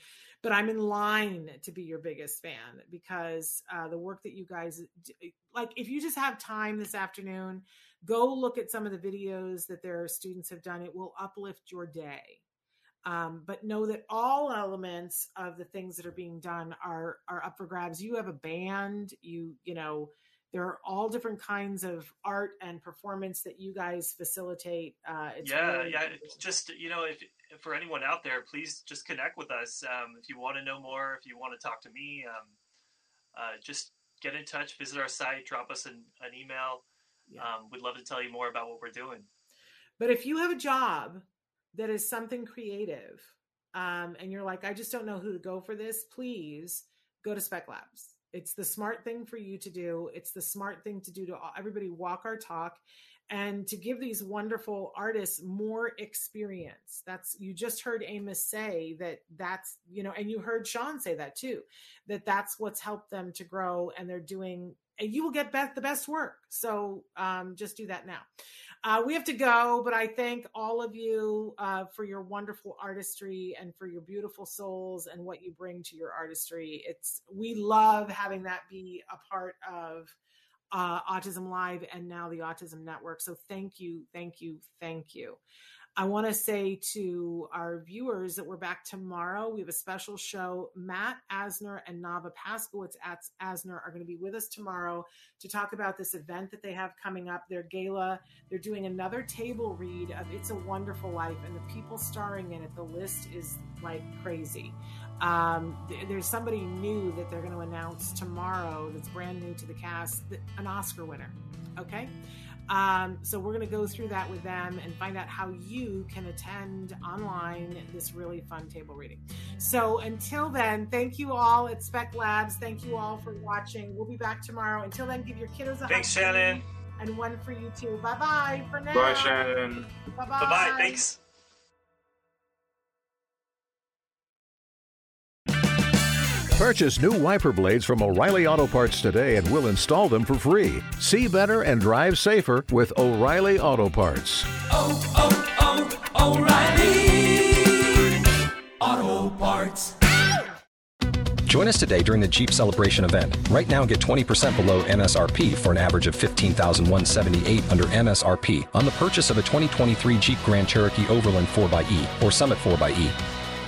but i'm in line to be your biggest fan because uh, the work that you guys like if you just have time this afternoon go look at some of the videos that their students have done it will uplift your day um, but know that all elements of the things that are being done are are up for grabs you have a band you you know there are all different kinds of art and performance that you guys facilitate. Uh, yeah, really yeah. Just you know, if, if, for anyone out there, please just connect with us. Um, if you want to know more, if you want to talk to me, um, uh, just get in touch. Visit our site. Drop us an, an email. Yeah. Um, we'd love to tell you more about what we're doing. But if you have a job that is something creative, um, and you're like, I just don't know who to go for this, please go to Spec Labs it's the smart thing for you to do. It's the smart thing to do to everybody walk our talk and to give these wonderful artists more experience. That's you just heard Amos say that that's, you know, and you heard Sean say that too, that that's what's helped them to grow and they're doing and you will get the best work. So um, just do that now. Uh, we have to go, but I thank all of you uh, for your wonderful artistry and for your beautiful souls and what you bring to your artistry. It's we love having that be a part of uh, Autism Live and now the Autism Network. So thank you, thank you, thank you. I want to say to our viewers that we're back tomorrow. We have a special show. Matt Asner and Nava Paskowitz at Asner are going to be with us tomorrow to talk about this event that they have coming up, their gala. They're doing another table read of It's a Wonderful Life, and the people starring in it, the list is like crazy. Um, th- there's somebody new that they're going to announce tomorrow that's brand new to the cast, an Oscar winner. Okay. Um, so we're going to go through that with them and find out how you can attend online this really fun table reading. So until then, thank you all at Spec Labs. Thank you all for watching. We'll be back tomorrow. Until then, give your kiddos a hug. Thanks, Shannon. And one for you too. Bye bye for now. Bye, Shannon. Bye bye. Thanks. Purchase new wiper blades from O'Reilly Auto Parts today and we'll install them for free. See better and drive safer with O'Reilly Auto Parts. Oh, oh, oh, O'Reilly Auto Parts. Join us today during the Jeep Celebration event. Right now, get 20% below MSRP for an average of 15178 under MSRP on the purchase of a 2023 Jeep Grand Cherokee Overland 4xE or Summit 4xE.